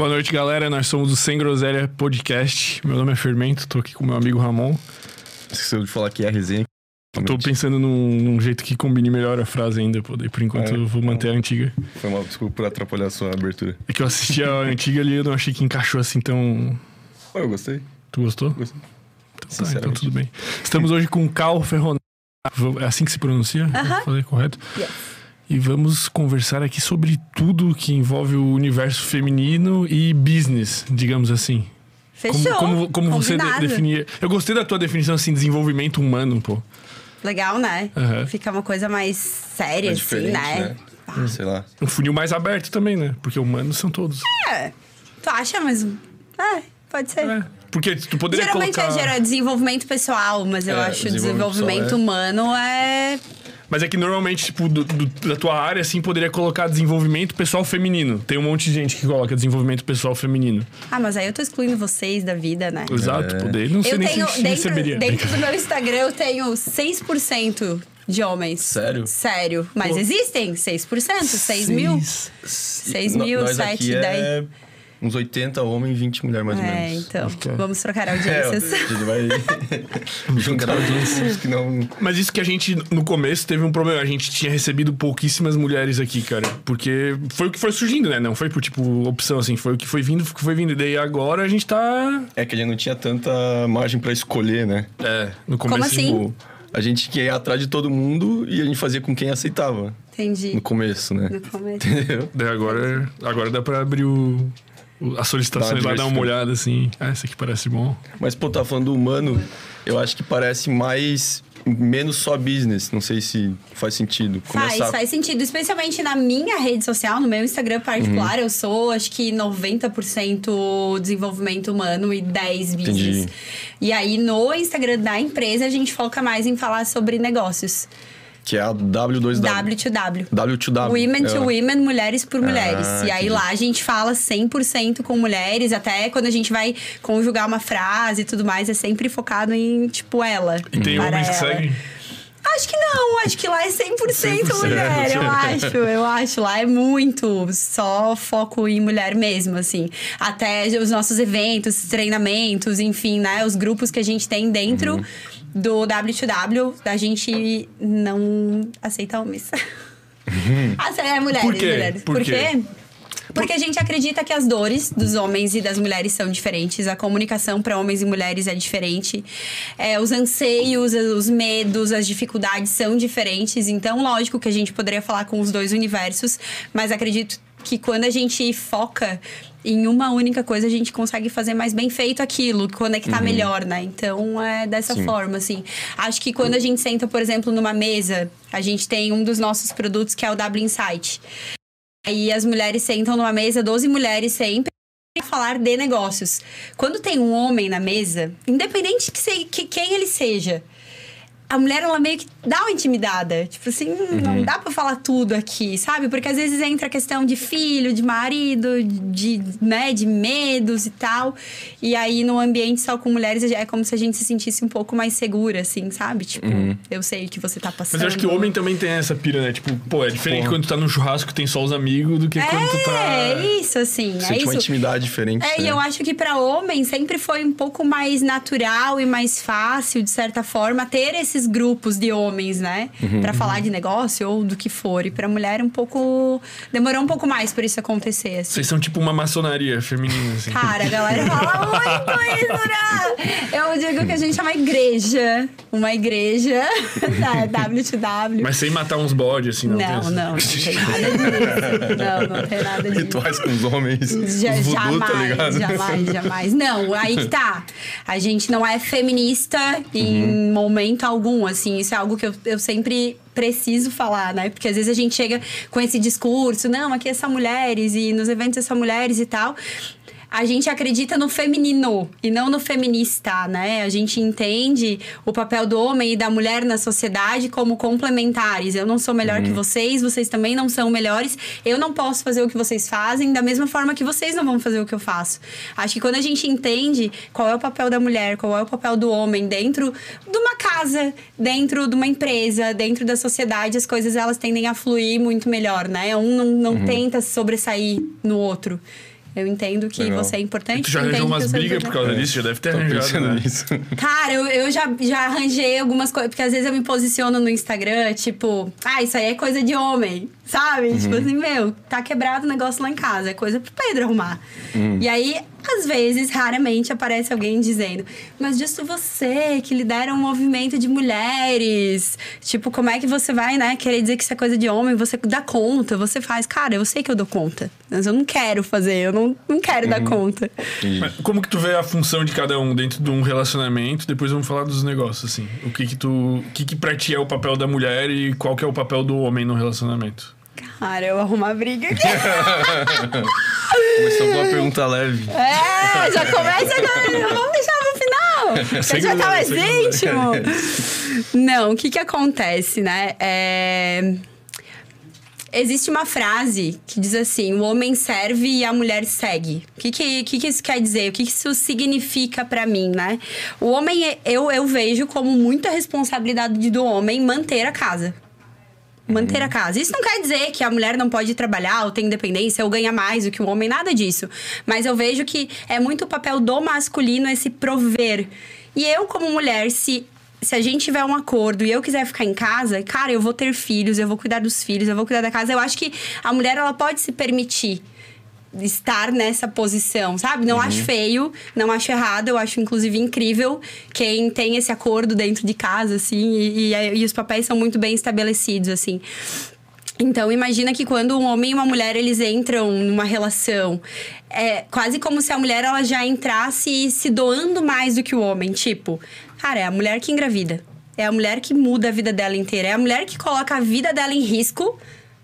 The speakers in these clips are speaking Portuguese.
Boa noite, galera. Nós somos o Sem Groselha Podcast. Meu nome é Fermento, tô aqui com meu amigo Ramon. Esqueceu de falar que é a resenha. Tô pensando num, num jeito que combine melhor a frase ainda, pô. Daí por enquanto É, eu vou manter a antiga. Foi mal, desculpa por atrapalhar a sua abertura. É que eu assisti a antiga ali e eu não achei que encaixou assim tão. Eu gostei. Tu gostou? Gostei. Tá, então tudo bem. Estamos hoje com o Cal Ferronato. É assim que se pronuncia? Aham. Falei correto? Yes. E vamos conversar aqui sobre tudo que envolve o universo feminino e business, digamos assim. Fechou. Como, como, como você de- definia. Eu gostei da tua definição assim, desenvolvimento humano, pô. Legal, né? Aham. Fica uma coisa mais séria, É assim, né? né? Sei lá. Um funil mais aberto também, né? Porque humanos são todos. É. Tu acha, mas. É, pode ser. É. Porque tu poderia Geralmente colocar... é gera desenvolvimento pessoal, mas eu É, acho que desenvolvimento desenvolvimento pessoal, humano é. Mas é que normalmente, tipo, do- do- da tua área, assim, poderia colocar desenvolvimento pessoal feminino. Tem um monte de gente que coloca desenvolvimento pessoal feminino. Ah, mas aí eu tô excluindo vocês da vida, né? Exato, pô. Daí não sei Eu nem tenho, se, dentro, receberia. dentro do meu Instagram, eu tenho 6% de homens. Sério? Sério. Mas Pô. existem 6%, 6 mil. Seis. 6 No- mil, nós 7, aqui 10. é uns 80 homens e 20 mulheres, mais ou É, menos. então. Então. Vamos trocar É, a audiências. gente vai juntar os que não... Mas isso que a gente, no começo, teve um problema. A gente tinha recebido pouquíssimas mulheres aqui, cara. Porque foi o que foi surgindo, né? Não foi por, tipo, opção, assim. Foi o que foi vindo, que foi vindo. E daí agora a gente tá... É que a gente não tinha tanta margem pra escolher, né? É, no começo... assim? Tipo, a gente queria ir atrás de todo mundo e a gente fazia com quem aceitava. Entendi. No começo, né? No começo. Entendeu? Daí agora, agora dá pra abrir o... As solicitações lá, dar uma olhada, assim. Ah, esse aqui parece bom. Mas, pô, tá falando do humano, eu acho que parece mais... Menos só business. Não sei se faz sentido. Faz, faz sentido. Especialmente na minha rede social, no meu Instagram particular, Uhum. eu sou, acho que 90% desenvolvimento humano e 10 business. Entendi. E aí, no Instagram da empresa, a gente foca mais em falar sobre negócios. Que é a W2W. W2W. W2W. Women to É. women, mulheres por mulheres. Ah, e aí lá a gente fala 100% com mulheres, até quando a gente vai conjugar uma frase e tudo mais, é sempre focado em, tipo, ela. E tem para homens que ela. seguem? Acho que não, acho que lá é 100%, 100%, mulher, eu acho, eu acho. Lá é muito só foco em mulher mesmo, assim. Até os nossos eventos, treinamentos, enfim, né? Os grupos que a gente tem dentro Uhum. Do W2W, a gente não aceita homens. Aceita mulheres, Por quê? mulheres. Por quê? Porque a gente acredita que as dores dos homens e das mulheres são diferentes, a comunicação para homens e mulheres é diferente, é, os anseios, os medos, as dificuldades são diferentes. Então, lógico que a gente poderia falar com os dois universos, mas acredito que quando a gente foca em uma única coisa, a gente consegue fazer mais bem feito aquilo, conectar melhor, né? Então, é dessa Sim. forma, assim. Acho que quando a gente senta, por exemplo, numa mesa, a gente tem um dos nossos produtos que é o W Insight. Aí as mulheres sentam numa mesa, 12 mulheres sempre falar de negócios. Quando tem um homem na mesa, independente que, se- que quem ele seja, a mulher ela meio que dá uma intimidada. Tipo assim, hum, não dá pra falar tudo aqui, sabe? Porque às vezes entra a questão de filho, de marido, de, né, de medos e tal. E aí no ambiente só com mulheres é como se a gente se sentisse um pouco mais segura, assim, sabe? Tipo, eu sei o que você tá passando. Mas eu acho que o homem também tem essa pira, né? Tipo, pô, é diferente Porra. quando tu tá num churrasco tem só os amigos do que quando tu tá. É, isso, assim. é Sente uma isso. intimidade diferente. É, e né? eu acho que para homem sempre foi um pouco mais natural e mais fácil, de certa forma, ter esses grupos de homens, né? Uhum. Pra falar de negócio ou do que for. E pra mulher, um pouco. Demorou um pouco mais pra isso acontecer, assim. Vocês são tipo uma maçonaria feminina, assim. Cara, a galera fala muito isso, né? Eu digo que a gente é uma igreja. Uma igreja da W2W. Mas sem matar uns bodes, assim, não. Não, essa- não, não tem nada disso. Não, não tem nada disso. Rituais com os homens. Já- os voodoo, jamais, tá ligado? jamais, jamais. Não, aí que tá. A gente não é feminista em Uhum. momento algum, assim. Isso é algo que eu, eu sempre preciso falar, né? Porque às vezes a gente chega com esse discurso, não, aqui é só mulheres e nos eventos é só mulheres e tal. A gente acredita no feminino e não no feminista, né? A gente entende o papel do homem e da mulher na sociedade como complementares. Eu não sou melhor que vocês, vocês também não são melhores. Eu não posso fazer o que vocês fazem da mesma forma que vocês não vão fazer o que eu faço. Acho que quando a gente entende qual é o papel da mulher, qual é o papel do homem dentro de uma casa, dentro de uma empresa, dentro da sociedade, as coisas elas tendem a fluir muito melhor, né? Um não, não tenta sobressair no outro. Eu entendo que Legal. você é importante. E tu já arranjou umas sou brigas por causa disso? Já deve ter Tô arranjado, né? nisso. Cara, eu, eu já, já arranjei algumas coisas, porque às vezes eu me posiciono no Instagram, tipo, ah, isso aí é coisa de homem, sabe? Tipo assim, meu, tá quebrado o negócio lá em casa, é coisa pro Pedro arrumar. E aí, às vezes, raramente, aparece alguém dizendo, mas justo você que lidera um movimento de mulheres, tipo, como é que você vai, né, querer dizer que isso é coisa de homem, você dá conta, você faz. Cara, eu sei que eu dou conta, mas eu não quero fazer, eu não, não quero dar conta. Mas como que tu vê a função de cada um dentro de um relacionamento? Depois vamos falar dos negócios, assim. O que que tu... O que que pra ti é o papel da mulher e qual que é o papel do homem no relacionamento? Cara, eu arrumo a briga aqui. Começou com uma pergunta leve. É, já começa agora. Vamos deixar no final. Gente vai estar mais íntimo. Não, o que que acontece, né? É... Existe uma frase que diz assim: o homem serve e a mulher segue. O que, que, que, que isso quer dizer? O que, que isso significa pra mim, né? O homem, eu, eu vejo como muita responsabilidade do homem manter a casa. Manter a casa. Isso não quer dizer que a mulher não pode trabalhar ou tem independência ou ganha mais do que o homem, nada disso. Mas eu vejo que é muito o papel do masculino esse prover. E eu, como mulher, se, se a gente tiver um acordo e eu quiser ficar em casa, cara, eu vou ter filhos, eu vou cuidar dos filhos, eu vou cuidar da casa. Eu acho que a mulher, ela pode se permitir estar nessa posição, sabe? Não acho feio, não acho errado, eu acho inclusive incrível quem tem esse acordo dentro de casa, assim, e, e, e os papéis são muito bem estabelecidos, assim. Então, imagina que quando um homem e uma mulher eles entram numa relação, é quase como se a mulher ela já entrasse se doando mais do que o homem. Tipo, cara, é a mulher que engravida. É a mulher que muda a vida dela inteira. É a mulher que coloca a vida dela em risco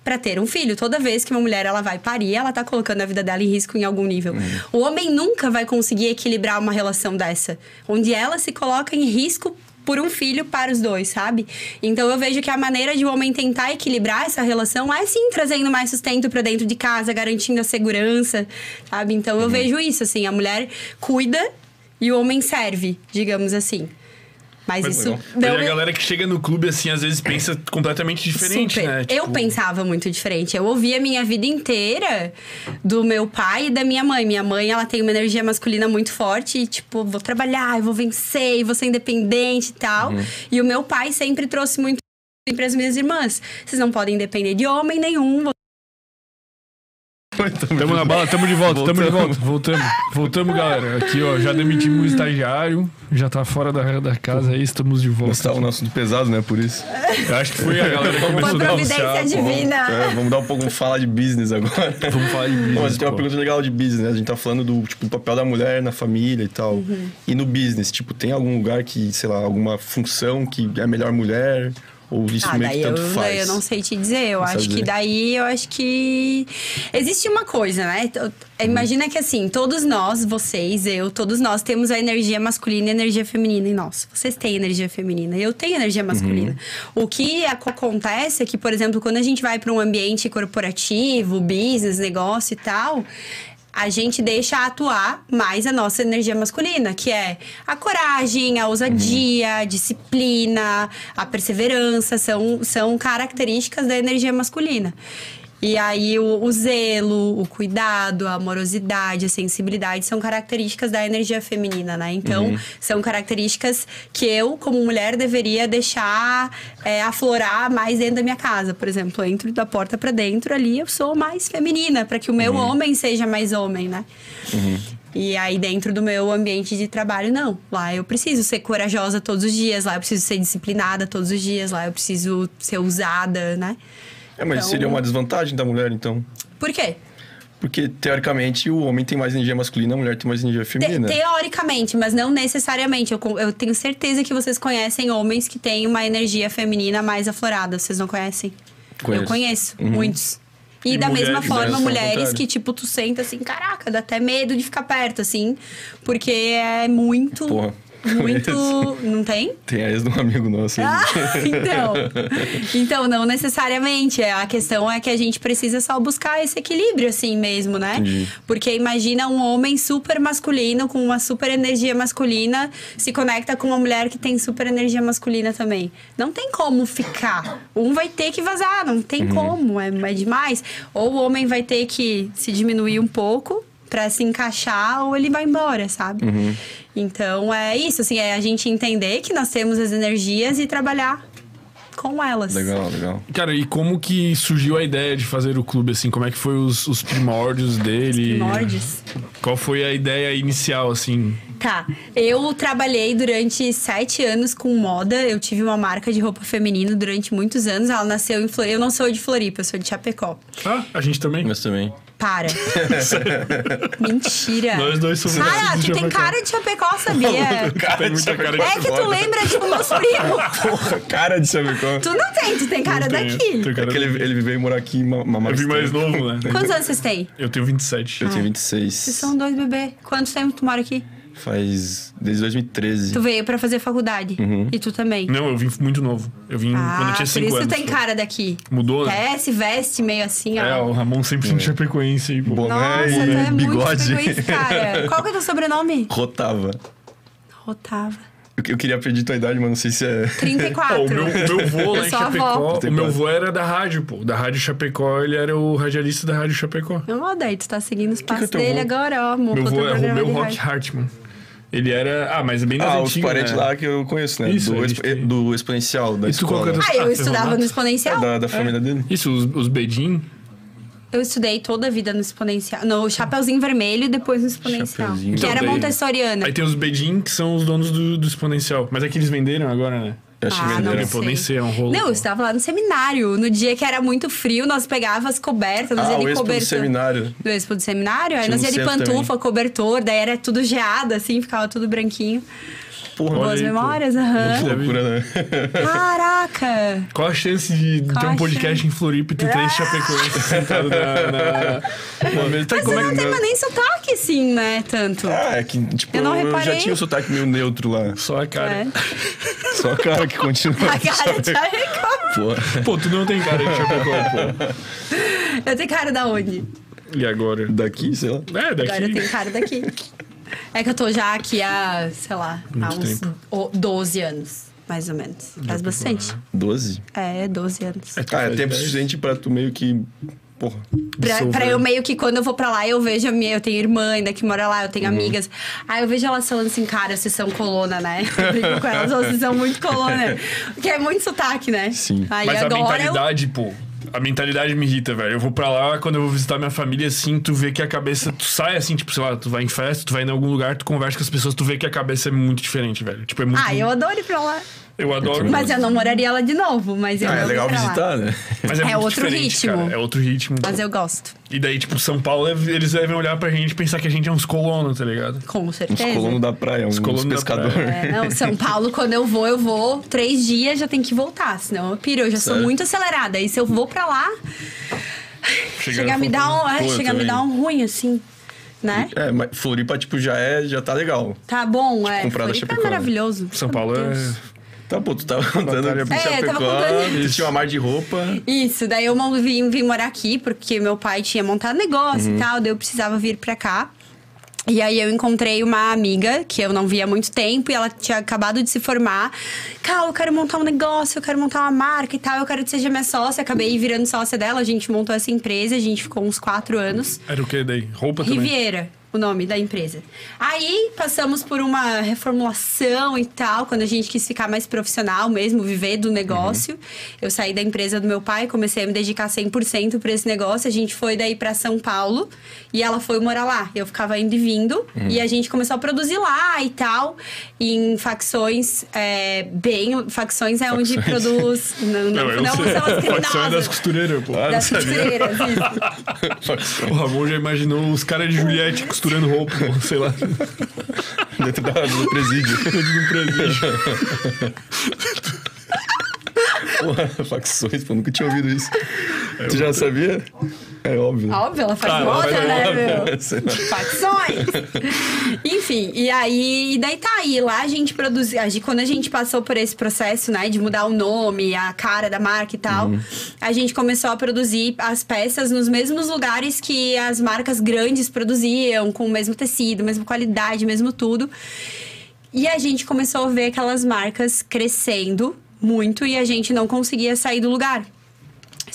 para ter um filho. Toda vez que uma mulher ela vai parir, ela tá colocando a vida dela em risco em algum nível. O homem nunca vai conseguir equilibrar uma relação dessa, onde ela se coloca em risco por um filho para os dois, sabe? Então eu vejo que a maneira de o homem tentar equilibrar essa relação é sim trazendo mais sustento para dentro de casa, garantindo a segurança, sabe? Então eu vejo isso assim, a mulher cuida e o homem serve, digamos assim. Mas, Mas isso. Mas não a galera que chega no clube, assim, às vezes pensa completamente diferente, Super. né? Eu Tipo, pensava muito diferente. Eu ouvia a minha vida inteira do meu pai e da minha mãe. Minha mãe, ela tem uma energia masculina muito forte. E, tipo, vou trabalhar, eu vou vencer, eu vou ser independente e tal. Uhum. E o meu pai sempre trouxe muito para as minhas irmãs. Vocês não podem depender de homem nenhum. Tamo na bala, tamo de volta, tamo de volta. Voltamos. Voltamos, voltamos, galera. Aqui, ó, já demitimos o estagiário, já tá fora da, da casa aí, estamos de volta. estávamos no assunto pesado, né? Por isso. Eu acho que foi a galera que começou a providência divina. É, vamos dar um pouco, vamos falar de business agora. Vamos falar de business, mas tem uma pergunta legal de business, né? A gente tá falando do, tipo, do papel da mulher na família e tal. Uhum. E no business, tipo, tem algum lugar que, sei lá, alguma função que é melhor mulher? Ou isso Ah, meio que eu, tanto daí faz? eu não sei te dizer. Eu Não acho que dizer. daí eu acho que. Existe uma coisa, né? T- Imagina que assim, todos nós, vocês, eu, todos nós temos a energia masculina e a energia feminina em nós. Vocês têm energia feminina, eu tenho energia masculina. O que ac- acontece é que, por exemplo, quando a gente vai para um ambiente corporativo, business, negócio e tal. A gente deixa atuar mais a nossa energia masculina, que é a coragem, a ousadia, a disciplina, a perseverança, são, são características da energia masculina. E aí o, o zelo, o cuidado, a amorosidade, a sensibilidade são características da energia feminina, né? Então, são características que eu, como mulher, deveria deixar é, aflorar mais dentro da minha casa. Por exemplo, eu entro da porta pra dentro ali, eu sou mais feminina, para que o meu homem seja mais homem, né? E aí, dentro do meu ambiente de trabalho, não. Lá eu preciso ser corajosa todos os dias, lá eu preciso ser disciplinada todos os dias, lá eu preciso ser usada, né? É, mas Então- seria uma desvantagem da mulher, então. Por quê? Porque, teoricamente, o homem tem mais energia masculina, a mulher tem mais energia Te- feminina. teoricamente, mas não necessariamente. Eu, eu tenho certeza que vocês conhecem homens que têm uma energia feminina mais aflorada. Vocês não conhecem? Conheço. Eu conheço, Uhum. muitos. E, E da mulheres, mesma forma, mulheres que, tipo, tu senta assim, caraca, dá até medo de ficar perto, assim. Porque é muito. Porra. Muito. Não tem? Tem a ex de um amigo nosso. Ah, então. Então, não necessariamente. A questão é que a gente precisa só buscar esse equilíbrio, assim mesmo, né? Entendi. Porque imagina um homem super masculino, com uma super energia masculina, se conecta com uma mulher que tem super energia masculina também. Não tem como ficar. Um vai ter que vazar, não tem como, é, é demais. Ou o homem vai ter que se diminuir um pouco pra se encaixar ou ele vai embora, sabe? Então é isso, assim, é a gente entender que nós temos as energias e trabalhar com elas. Legal, legal. Cara, e como que surgiu a ideia de fazer o clube, assim? Como é que foi os, os primórdios dele? Primórdios. Qual foi a ideia inicial, assim? Tá. Eu trabalhei durante sete anos com moda. Eu tive uma marca de roupa feminina durante muitos anos. Ela nasceu em Floripa. Eu não sou de Floripa, eu sou de Chapecó. Ah, a gente também? Mas também. Para. Mentira. Nós dois somos Cara, tu de tem Chapecó. cara de Chapecó, sabia? Tem muita cara de É que tu lembra, tipo, meus primos. Porra, cara de Chapecó. Tu não tem, tu tem cara Tenho, daqui. tenho É cara que ele, ele veio morar aqui uma, uma Eu vim mais novo, né? Quantos anos vocês têm? Eu tenho 27. Eu tenho 26. Vocês são dois bebês. Quanto tempo tu mora aqui? Faz desde 2013. Tu veio pra fazer faculdade. E tu também. Não, eu vim muito novo. Eu vim Ah, quando eu tinha por 5 isso anos. tu tem cara daqui. Mudou, né? É, se veste meio assim, ó. É, o Ramon sempre sendo chapecoense aí, pô. Bom. Nossa, e tu é muito bigode. egoísta, cara. Qual que é o teu sobrenome? Rotava. Otava. Eu, queria pedir tua idade, mas não sei se é. 34. Ó, o meu, o meu vô lá em. Chapecó, o meu 34. vô era da rádio, pô. Da Rádio Chapecó, ele era o radialista da Rádio Chapecó. Não, daí tu tá seguindo os passos teu dele vô? agora, ó. Meu vô é Romeu Rock rádio. Ele era... Ah, mas bem das Ah, os antigas, parentes né? lá que eu conheço, né? Isso, do, tem. do exponencial da E escola. é Ah, Ah, eu foi estudava no É Exponencial. da, da família dele. Isso, os, os Bedin. Eu estudei toda a vida no Exponencial. No Chapeuzinho Vermelho e depois no Exponencial. Chapeuzinho Que era Então, daí- montessoriana. Aí tem os Bedin, que são os donos do, do Exponencial. Mas é que eles venderam agora, né? Eu acho que Ah, não venderam. Pô, sei. nem sei, é um rolo. Não, eu estava lá no seminário. No dia que era muito frio, nós pegávamos as cobertas, nós Ah, ia de expo do cobertor. seminário. Do expo do seminário? Aí Tinha nós ia de pantufa, cobertor, daí era tudo geado, assim, ficava tudo branquinho. Porra, Boas aí, pô. memórias, aham. que loucura, né? Caraca! Qual a chance de Qual ter um podcast chance? em Floripa e ter três chapecoenses sentados na, na, na mesa? Tá, Mas como você é não que... tem mais nem sotaque, assim, né? Tanto. Ah, é que, tipo, Eu não já reparei. tinha o sotaque meio neutro lá. Só a cara. É. Só a cara que continua. A cara de. Pô, Pô, tu não tem cara de Chapecó, pô. Eu tenho cara da onde? E agora? daqui, sei lá. É, Agora eu daqui. tenho cara daqui. É que eu tô já aqui há, sei lá, há Muito uns tempo. o- 12 anos, mais ou menos. Faz bastante. 12? É, 12 anos. É, Ah, é tempo suficiente pra tu meio que. Porra. Pra, pra eu meio que quando eu vou pra lá, eu vejo a minha. Eu tenho irmã ainda que mora lá, eu tenho amigas. Aí eu vejo elas falando assim, cara, vocês são colona, né? Eu brinco com elas, "Ô, vocês são muito colona. Porque é muito sotaque, né? Sim. Aí Mas a agora eu. mentalidade, pô. A mentalidade me irrita, velho. Eu vou pra lá, quando eu vou visitar minha família, assim, tu vê que a cabeça. Tu sai assim, tipo, sei lá, tu vai em festa, tu vai em algum lugar, tu conversa com as pessoas, tu vê que a cabeça é muito diferente, velho. Tipo, é muito. Ah, eu adoro ir pra lá. Eu adoro. Mas eu não moraria lá de novo, mas eu Ah, é legal visitar, né? Mas é, É muito outro ritmo. cara. É outro ritmo. Mas eu gosto. E daí, tipo, São Paulo, eles devem olhar pra gente e pensar que a gente é uns colonos, tá ligado? Com Uns certeza. colonos da praia, uns, colonos da pescadores. É, não, São Paulo, quando eu vou, eu vou três dias, já tem que voltar. Senão eu piro, eu já sou Sério? muito acelerada. E se eu vou pra lá, chega a me dar um, é, chega a me dar um ruim, assim, né? É, mas Floripa, tipo, já, é, já tá legal. Tá bom, é. Comprada Floripa é maravilhoso. São Meu Paulo Deus. é. Tá, pô, tu tava contando Batalha- pro É, Chapecó, contando. tu tinha uma mar de roupa. Isso, daí eu vim, vim morar aqui, porque meu pai tinha montado negócio Uhum. e tal, daí eu precisava vir pra cá. E aí eu encontrei uma amiga que eu não via há muito tempo e ela tinha acabado de se formar. Cal, eu quero montar um negócio, eu quero montar uma marca e tal, eu quero que seja minha sócia. Acabei virando sócia dela, a gente montou essa empresa, a gente ficou uns quatro anos. Era o que daí? Roupa também? Riviera, o nome da empresa. Aí passamos por uma reformulação e tal, quando a gente quis ficar mais profissional mesmo, viver do negócio. Eu saí da empresa do meu pai, comecei a me dedicar 100% para esse negócio. A gente foi daí para São Paulo e ela foi morar lá. Eu ficava indo e vindo e a gente começou a produzir lá e tal, em facções é, bem. Facções é onde Facções. produz. Não, não, não sei. são as é das costureiras, pô. Ah, Das não costureiras, isso. O Ramon já imaginou os caras de Juliette costurando roupa, pô, sei lá, Dentro da, do presídio. dentro de um presídio. Porra, facções, pô, nunca tinha ouvido isso. tu já sabia? É óbvio. Óbvio, ela faz Ah, ela moda, faz né, moda, meu? Facções! Enfim, e aí, e daí tá aí, lá a gente produziu, a gente- quando a gente passou por esse processo, né, de mudar o nome, a cara da marca e tal, a gente começou a produzir as peças nos mesmos lugares que as marcas grandes produziam, com o mesmo tecido, mesma qualidade, mesmo tudo. E a gente começou a ver aquelas marcas crescendo muito e a gente não conseguia sair do lugar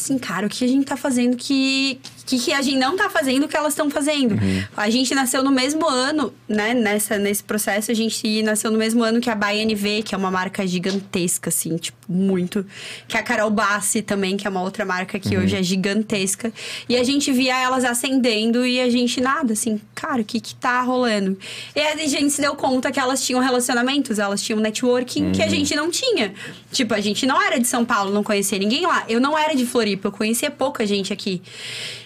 assim, cara, o que a gente tá fazendo que, que, que a gente não tá fazendo o que elas estão fazendo? A gente nasceu no mesmo ano, né? Nessa, nesse processo, a gente nasceu no mesmo ano que a BNV, que é uma marca gigantesca, assim, tipo, muito. Que a Carol Bassi também, que é uma outra marca que hoje é gigantesca. E a gente via elas ascendendo e a gente nada, assim, cara, o que que tá rolando? E a gente se deu conta que elas tinham relacionamentos, elas tinham networking que a gente não tinha. Tipo, a gente não era de São Paulo, não conhecia ninguém lá. Eu não era de Floripa, eu conhecia pouca gente aqui.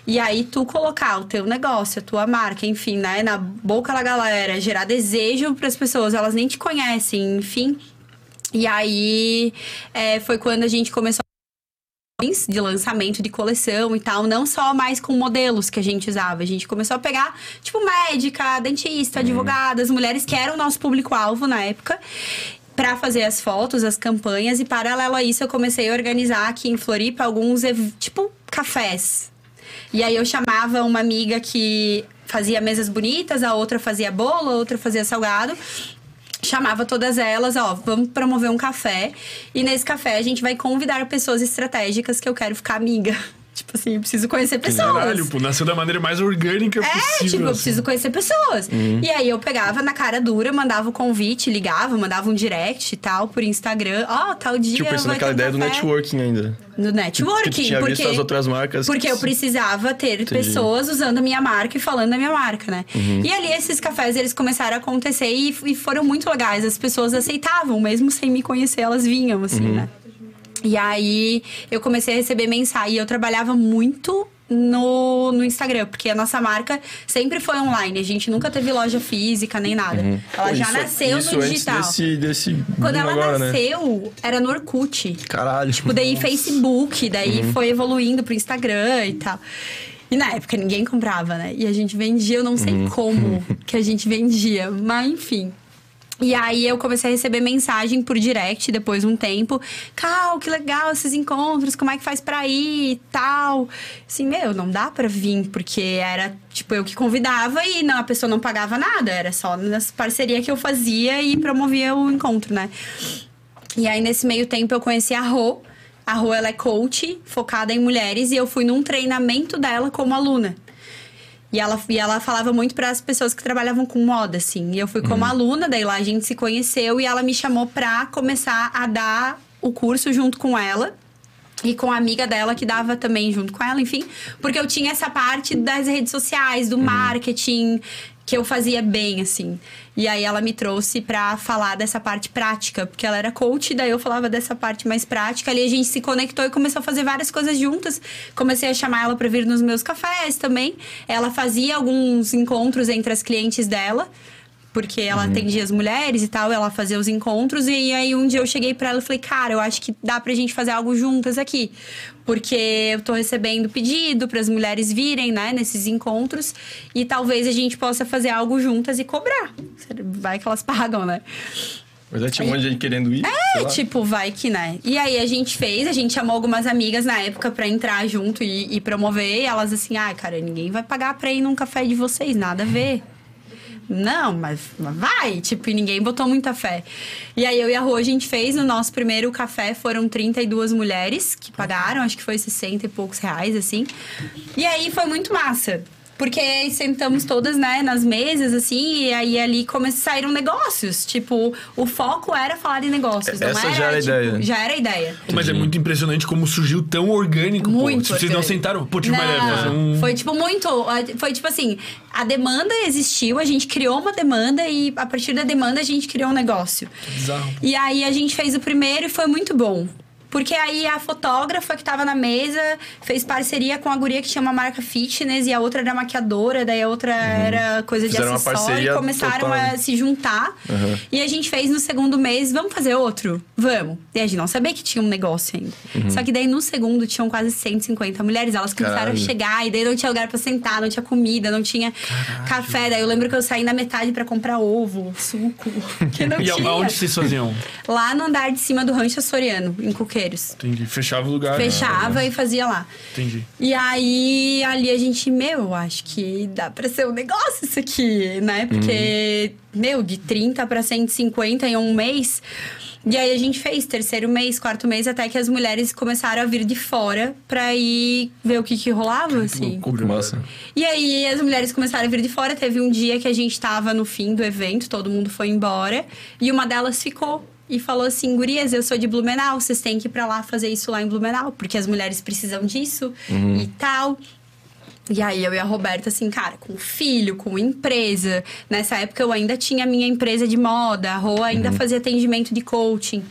E aí tu colocar o teu negócio, a tua marca, enfim, né, na boca da galera, gerar desejo para as pessoas, elas nem te conhecem, enfim. E aí é, foi quando a gente começou de lançamento de coleção e tal, não só mais com modelos que a gente usava. A gente começou a pegar, tipo, médica, dentista, advogadas, mulheres que eram o nosso público-alvo na época. Pra fazer as fotos, as campanhas, e paralelo a isso, eu comecei a organizar aqui em Floripa alguns, tipo, cafés. E aí eu chamava uma amiga que fazia mesas bonitas, a outra fazia bolo, a outra fazia salgado chamava todas elas, ó, vamos promover um café. E nesse café a gente vai convidar pessoas estratégicas que eu quero ficar amiga. Tipo assim, eu preciso conhecer pessoas. Caralho, pô, nasceu da maneira mais orgânica É, possível. tipo, eu assim. preciso conhecer pessoas. E aí eu pegava na cara dura, mandava o convite, ligava, mandava um direct e tal por Instagram. Ó, tal dia. Tipo, pensando naquela um ideia do networking ainda. No networking. Que tinha porque, visto as outras marcas. Porque eu precisava ter pessoas usando a minha marca e falando da minha marca, né? Uhum. E ali esses cafés, eles começaram a acontecer e, e foram muito legais. As pessoas aceitavam, mesmo sem me conhecer, elas vinham, assim, Uhum. né? E aí eu comecei a receber mensagem. E eu trabalhava muito no, no Instagram, porque a nossa marca sempre foi online. A gente nunca teve loja física nem nada. Ela Pô, já isso- nasceu isso no digital. Desse, desse Quando ela agora, né? nasceu, era no Orkut. Caralho. Tipo, daí Facebook, daí Uhum. foi evoluindo pro Instagram e tal. E na época ninguém comprava, né? E a gente vendia, eu não sei Uhum. como que a gente vendia, mas enfim. E aí eu comecei a receber mensagem por direct depois de um tempo. Cal, que legal esses encontros, como é que faz pra ir e tal. Assim, meu, não dá pra vir, porque era, tipo, eu que convidava e não, a pessoa não pagava nada. Era só nas parceria que eu fazia e promovia o encontro, né? E aí, nesse meio tempo, eu conheci a Rô. A Rô, ela é coach, focada em mulheres. E eu fui num treinamento dela como aluna. E ela, e ela falava muito para as pessoas que trabalhavam com moda, assim. E eu fui como aluna, daí lá a gente se conheceu. E ela me chamou pra começar a dar o curso junto com ela. E com a amiga dela que dava também junto com ela, enfim. Porque eu tinha essa parte das redes sociais, do marketing, que eu fazia bem, assim. E aí ela me trouxe pra falar dessa parte prática, porque ela era coach, daí eu falava dessa parte mais prática. Ali a gente se conectou e começou a fazer várias coisas juntas. Comecei a chamar ela pra vir nos meus cafés também. Ela fazia alguns encontros entre as clientes dela porque ela atendia as mulheres e tal, ela fazia os encontros. E aí um dia eu cheguei pra ela e falei, cara, eu acho que dá pra gente fazer algo juntas aqui. Porque eu tô recebendo pedido para as mulheres virem, né, nesses encontros. E talvez a gente possa fazer algo juntas e cobrar. Vai que elas pagam, né? Mas aí tinha um monte de gente querendo ir. É, tipo, vai que, né? E aí a gente fez, a gente chamou algumas amigas na época pra entrar junto e, e promover. E elas assim, ah, cara, ninguém vai pagar pra ir num café de vocês, nada a ver. Não, mas, mas vai, tipo, e ninguém botou muita fé. E aí eu e a Rô, a gente fez no nosso primeiro café, foram 32 mulheres que pagaram, acho que foi 60 e poucos reais, assim. E aí foi muito massa. Porque sentamos todas, né, nas mesas, assim, e aí ali come... saíram negócios. Tipo, o foco era falar de negócios. não Essa era, já era a tipo, ideia. Já era a ideia. Mas é muito impressionante como surgiu tão orgânico, pô. Muito Se vocês não sentaram, pô, uma ideia, Não, fazer um... Foi tipo muito. Foi tipo assim: a demanda existiu, a gente criou uma demanda e a partir da demanda a gente criou um negócio. Bizarro. E aí a gente fez o primeiro e foi muito bom. Porque aí a fotógrafa que tava na mesa fez parceria com a guria que tinha uma marca fitness e a outra era maquiadora, daí a outra era coisa de Fizeram uma acessório e começaram total. a se juntar. Uhum. E a gente fez no segundo mês, vamos fazer outro? Vamos. E a gente não sabia que tinha um negócio ainda. Uhum. Só que daí no segundo tinham quase 150 mulheres, elas começaram Caralho. a chegar e daí não tinha lugar pra sentar, não tinha comida, não tinha café. Daí eu lembro que eu saí na metade pra comprar ovo, suco, que não E tinha. aonde vocês faziam? Lá no andar de cima do Rancho Açoriano, em Coqueiros. Terceiros. Entendi. Fechava o lugar. Fechava né? e fazia lá. Entendi. E aí, ali a gente, meu, eu acho que dá pra ser um negócio isso aqui, né? Porque, meu, de 30 pra 150 em um mês. E aí a gente fez terceiro mês, quarto mês, até que as mulheres começaram a vir de fora pra ir ver o que que rolava, assim. loucura. Que massa. E aí as mulheres começaram a vir de fora. Teve um dia que a gente tava no fim do evento, todo mundo foi embora. E uma delas ficou e falou assim: Gurias, eu sou de Blumenau, vocês têm que ir pra lá fazer isso lá em Blumenau, porque as mulheres precisam disso e tal. E aí eu e a Roberta, assim, cara, com filho, com empresa. Nessa época eu ainda tinha a minha empresa de moda, a Rô ainda fazia atendimento de coaching.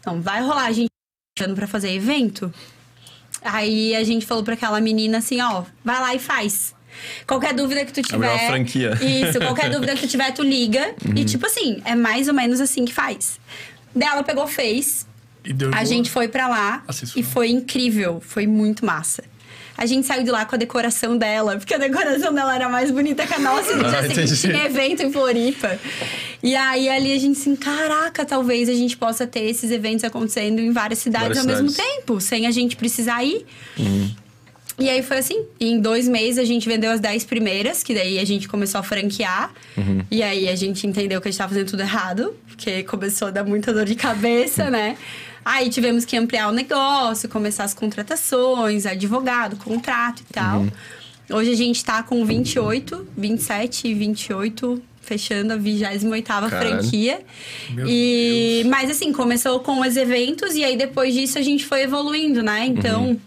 Então, vai rolar a gente achando pra fazer evento? Aí a gente falou pra aquela menina assim, ó, vai lá e faz. Qualquer dúvida que tu tiver. melhor franquia. Isso, qualquer dúvida que tu tiver, tu liga. E tipo assim, é mais ou menos assim que faz. Daí ela pegou, fez. E deu A gente foi pra lá Assessor. e foi incrível, foi muito massa. A gente saiu de lá com a decoração dela, porque a decoração dela era mais bonita que a nossa. No dia Ah, seguinte tinha evento em Floripa. E aí ali a gente assim, caraca, talvez a gente possa ter esses eventos acontecendo em várias cidades Várias ao mesmo cidades. tempo, sem a gente precisar ir. E aí foi assim. E em dois meses a gente vendeu as 10 primeiras, que daí a gente começou a franquear. E aí a gente entendeu que a gente tava fazendo tudo errado, porque começou a dar muita dor de cabeça, né? Aí tivemos que ampliar o negócio, começar as contratações, advogado, contrato e tal. Hoje a gente tá com 28, 27 e 28, fechando a 28 Caralho. franquia. Meu e Mas assim, começou com os eventos e aí depois disso a gente foi evoluindo, né? Então,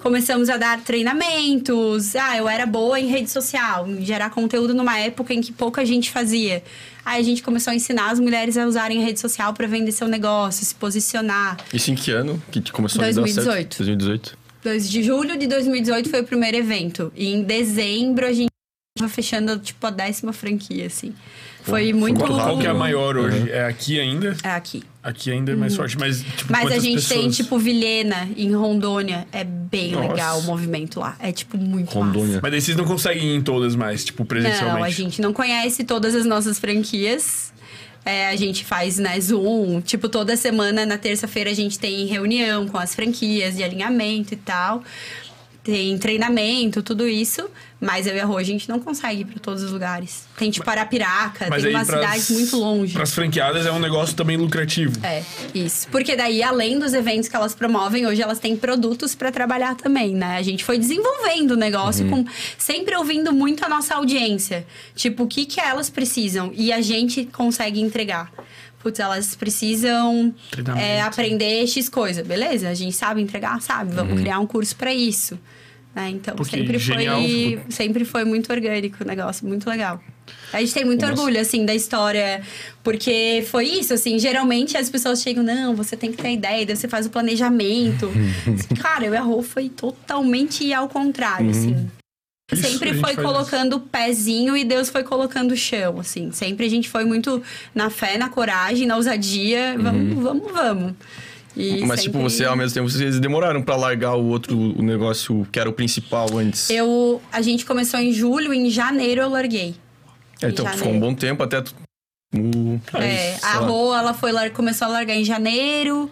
começamos a dar treinamentos. Ah, eu era boa em rede social, em gerar conteúdo numa época em que pouca gente fazia. Aí a gente começou a ensinar as mulheres a usarem a rede social para vender seu negócio, se posicionar. Isso em que ano que começou a dar 2018. certo? 2018. 2 de julho de 2018 foi o primeiro evento. E em dezembro a gente tava fechando, tipo, a décima franquia, assim. Foi muito. muito Qual, qual que é a rápido. maior hoje? Uhum. É aqui ainda? É aqui. Aqui ainda é mais forte, mas tipo, Mas a gente tem, pessoas? tipo, Vilhena, em Rondônia. É bem Nossa. legal o movimento lá. É, tipo, muito Rondônia. massa. Mas daí vocês não conseguem ir em todas mais, tipo, presencialmente. Não, a gente não conhece todas as nossas franquias. É, a gente faz, né, Zoom. Tipo, toda semana, na terça-feira, a gente tem reunião com as franquias de alinhamento e tal. Tem treinamento, tudo isso. Mas eu e a Rô, a gente não consegue ir pra todos os lugares. Tem, tipo, Arapiraca, Mas tem aí umas pras- cidades muito longe. Pras franqueadas é um negócio também lucrativo. É, isso. Porque daí, além dos eventos que elas promovem, hoje elas têm produtos pra trabalhar também, né? A gente foi desenvolvendo o negócio com sempre ouvindo muito a nossa audiência. Tipo, o que que elas precisam e a gente consegue entregar. Putz, elas precisam é, aprender X coisa. Beleza, a gente sabe entregar, sabe. Vamos criar um curso pra isso. Né? Então, Porque sempre genial. foi, sempre foi muito orgânico o negócio, muito legal. A gente tem muito Nossa. orgulho, assim, da história, porque foi isso, assim, geralmente as pessoas chegam, não, você tem que ter ideia, daí você faz o planejamento. Assim, Cara, eu e a Rô foi totalmente ao contrário, assim. Isso, Sempre foi colocando o pezinho e Deus foi colocando o chão, assim. Sempre a gente foi muito na fé, na coragem, na ousadia. Vamos, vamos, vamos. E Mas, tipo, sempre- você, ao mesmo tempo, vocês demoraram pra largar o outro o negócio que era o principal antes. Eu, a gente começou em julho, em janeiro eu larguei. É, então, ficou um bom tempo até... tu- o- É, a. Rô, ela foi começou a largar em janeiro.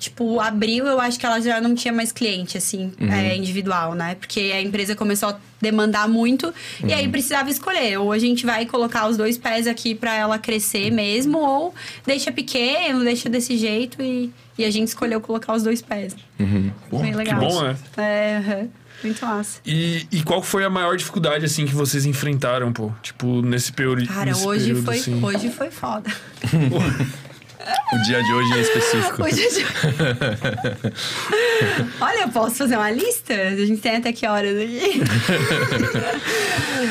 Tipo, abril eu acho que ela já não tinha mais cliente, assim, Uhum. é, individual, né? Porque a empresa começou a demandar muito e Uhum. aí precisava escolher. Ou a gente vai colocar os dois pés aqui pra ela crescer mesmo, ou deixa pequeno, deixa desse jeito e, e a gente escolheu colocar os dois pés. Uhum. Pô, Bem que legal. bom, né? É, aham. muito massa. E, e qual foi a maior dificuldade, assim, que vocês enfrentaram, pô? Tipo, nesse período. Cara, nesse hoje período, foi, assim. hoje foi foda. O dia de hoje é específico. Hoje eu já- Olha, eu posso fazer uma lista? A gente tem até que horas aqui?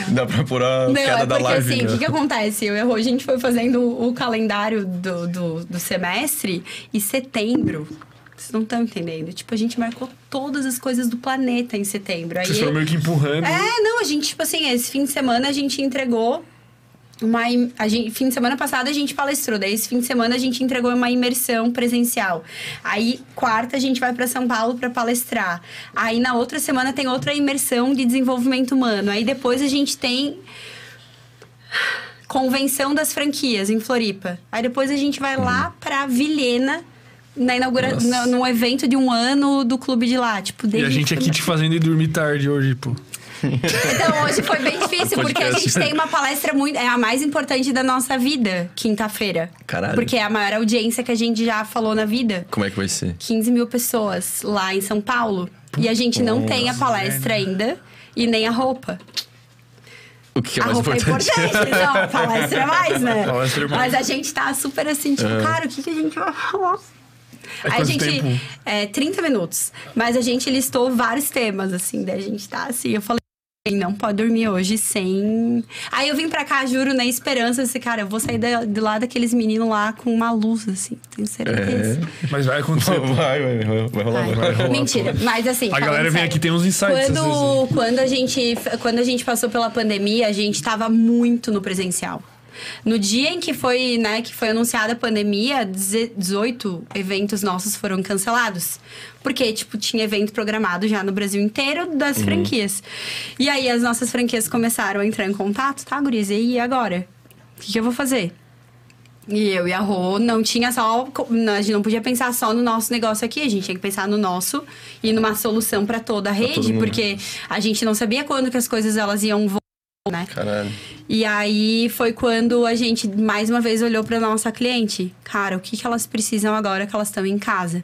Dá pra pôr a Não, queda é da porque live. assim, né? o que, que acontece? Eu e a Rô, a gente foi fazendo o calendário do, do, do semestre e setembro. Vocês não estão entendendo. Tipo, a gente marcou todas as coisas do planeta em setembro. Aí, Vocês foram meio que empurrando. é, não, a gente, tipo assim, esse fim de semana a gente entregou uma. A gente, fim de semana passado a gente palestrou, daí esse fim de semana a gente entregou uma imersão presencial. Aí, quarta, a gente vai para São Paulo para palestrar. Aí, na outra semana, tem outra imersão de desenvolvimento humano. Aí, depois a gente tem. Convenção das franquias em Floripa. Aí depois a gente vai lá pra Vilhena na inauguração, no, no evento de um ano do clube de lá. Tipo, E a gente aqui te fazendo ir dormir tarde hoje, pô. Então, hoje foi bem difícil, porque a gente tem uma palestra muito. É a mais importante da nossa vida, quinta-feira. Caralho. Porque é a maior audiência que a gente já falou na vida. Como é que vai ser? 15 mil pessoas lá em São Paulo. E a gente não tem a palestra ainda e nem a roupa. O que, que é a mais roupa importante? é importante, não, a palestra é mais, né? Palestra é mais. Mas a gente tá super assim, tipo, cara, o que, que a gente vai falar? É Aí a gente. tempo? É 30 minutos. Mas a gente listou vários temas, assim, daí a gente tá assim. Eu falei, não pode dormir hoje sem. Aí eu vim pra cá, juro, na esperança, assim, cara, eu vou sair da, de lá daqueles meninos lá com uma luz, assim, tenho certeza. Mas vai acontecer. Vai, vai, vai, vai rolar. Ai, Vai. rolar, Mentira, mas assim. A galera vem sério, aqui tem uns insights. Quando, quando, a gente, quando a gente passou pela pandemia, a gente tava muito no presencial. No dia em que foi, né, que foi anunciada a pandemia, 18 eventos nossos foram cancelados. Porque, tipo, tinha evento programado já no Brasil inteiro das franquias. E aí as nossas franquias começaram a entrar em contato, tá, Guriz? E agora? O que, que eu vou fazer? E eu e a Rô não tinha só. A gente não podia pensar só no nosso negócio aqui, a gente tinha que pensar no nosso e numa solução para toda a rede, porque a gente não sabia quando que as coisas elas iam voltar, né? Caralho. E aí foi quando a gente mais uma vez olhou para nossa cliente, cara, o que que elas precisam agora que elas estão em casa?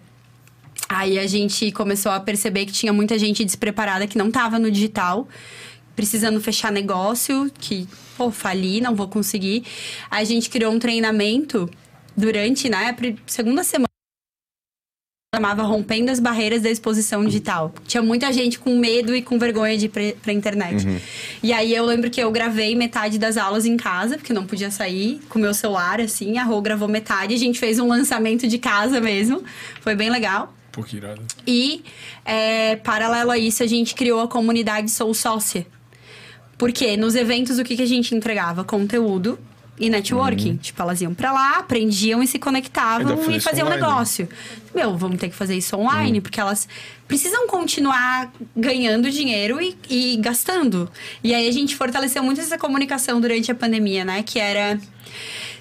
Aí a gente começou a perceber que tinha muita gente despreparada que não tava no digital, precisando fechar negócio, que, pô, fali, não vou conseguir. A gente criou um treinamento durante, né, segunda semana chamava Rompendo as Barreiras da Exposição Digital. Tinha muita gente com medo e com vergonha de ir pra, pra internet. E aí eu lembro que eu gravei metade das aulas em casa, porque não podia sair, com meu celular, assim. A Rô gravou metade, a gente fez um lançamento de casa mesmo. Foi bem legal. Pô, que irado. E, é, paralelo a isso, a gente criou a comunidade Sou Sócia. Porque nos eventos, o que, que a gente entregava? Conteúdo e networking. Tipo, elas iam pra lá, aprendiam e se conectavam e faziam online. negócio. Meu, vamos ter que fazer isso online, porque elas precisam continuar ganhando dinheiro e, e gastando. E aí a gente fortaleceu muito essa comunicação durante a pandemia, né? Que era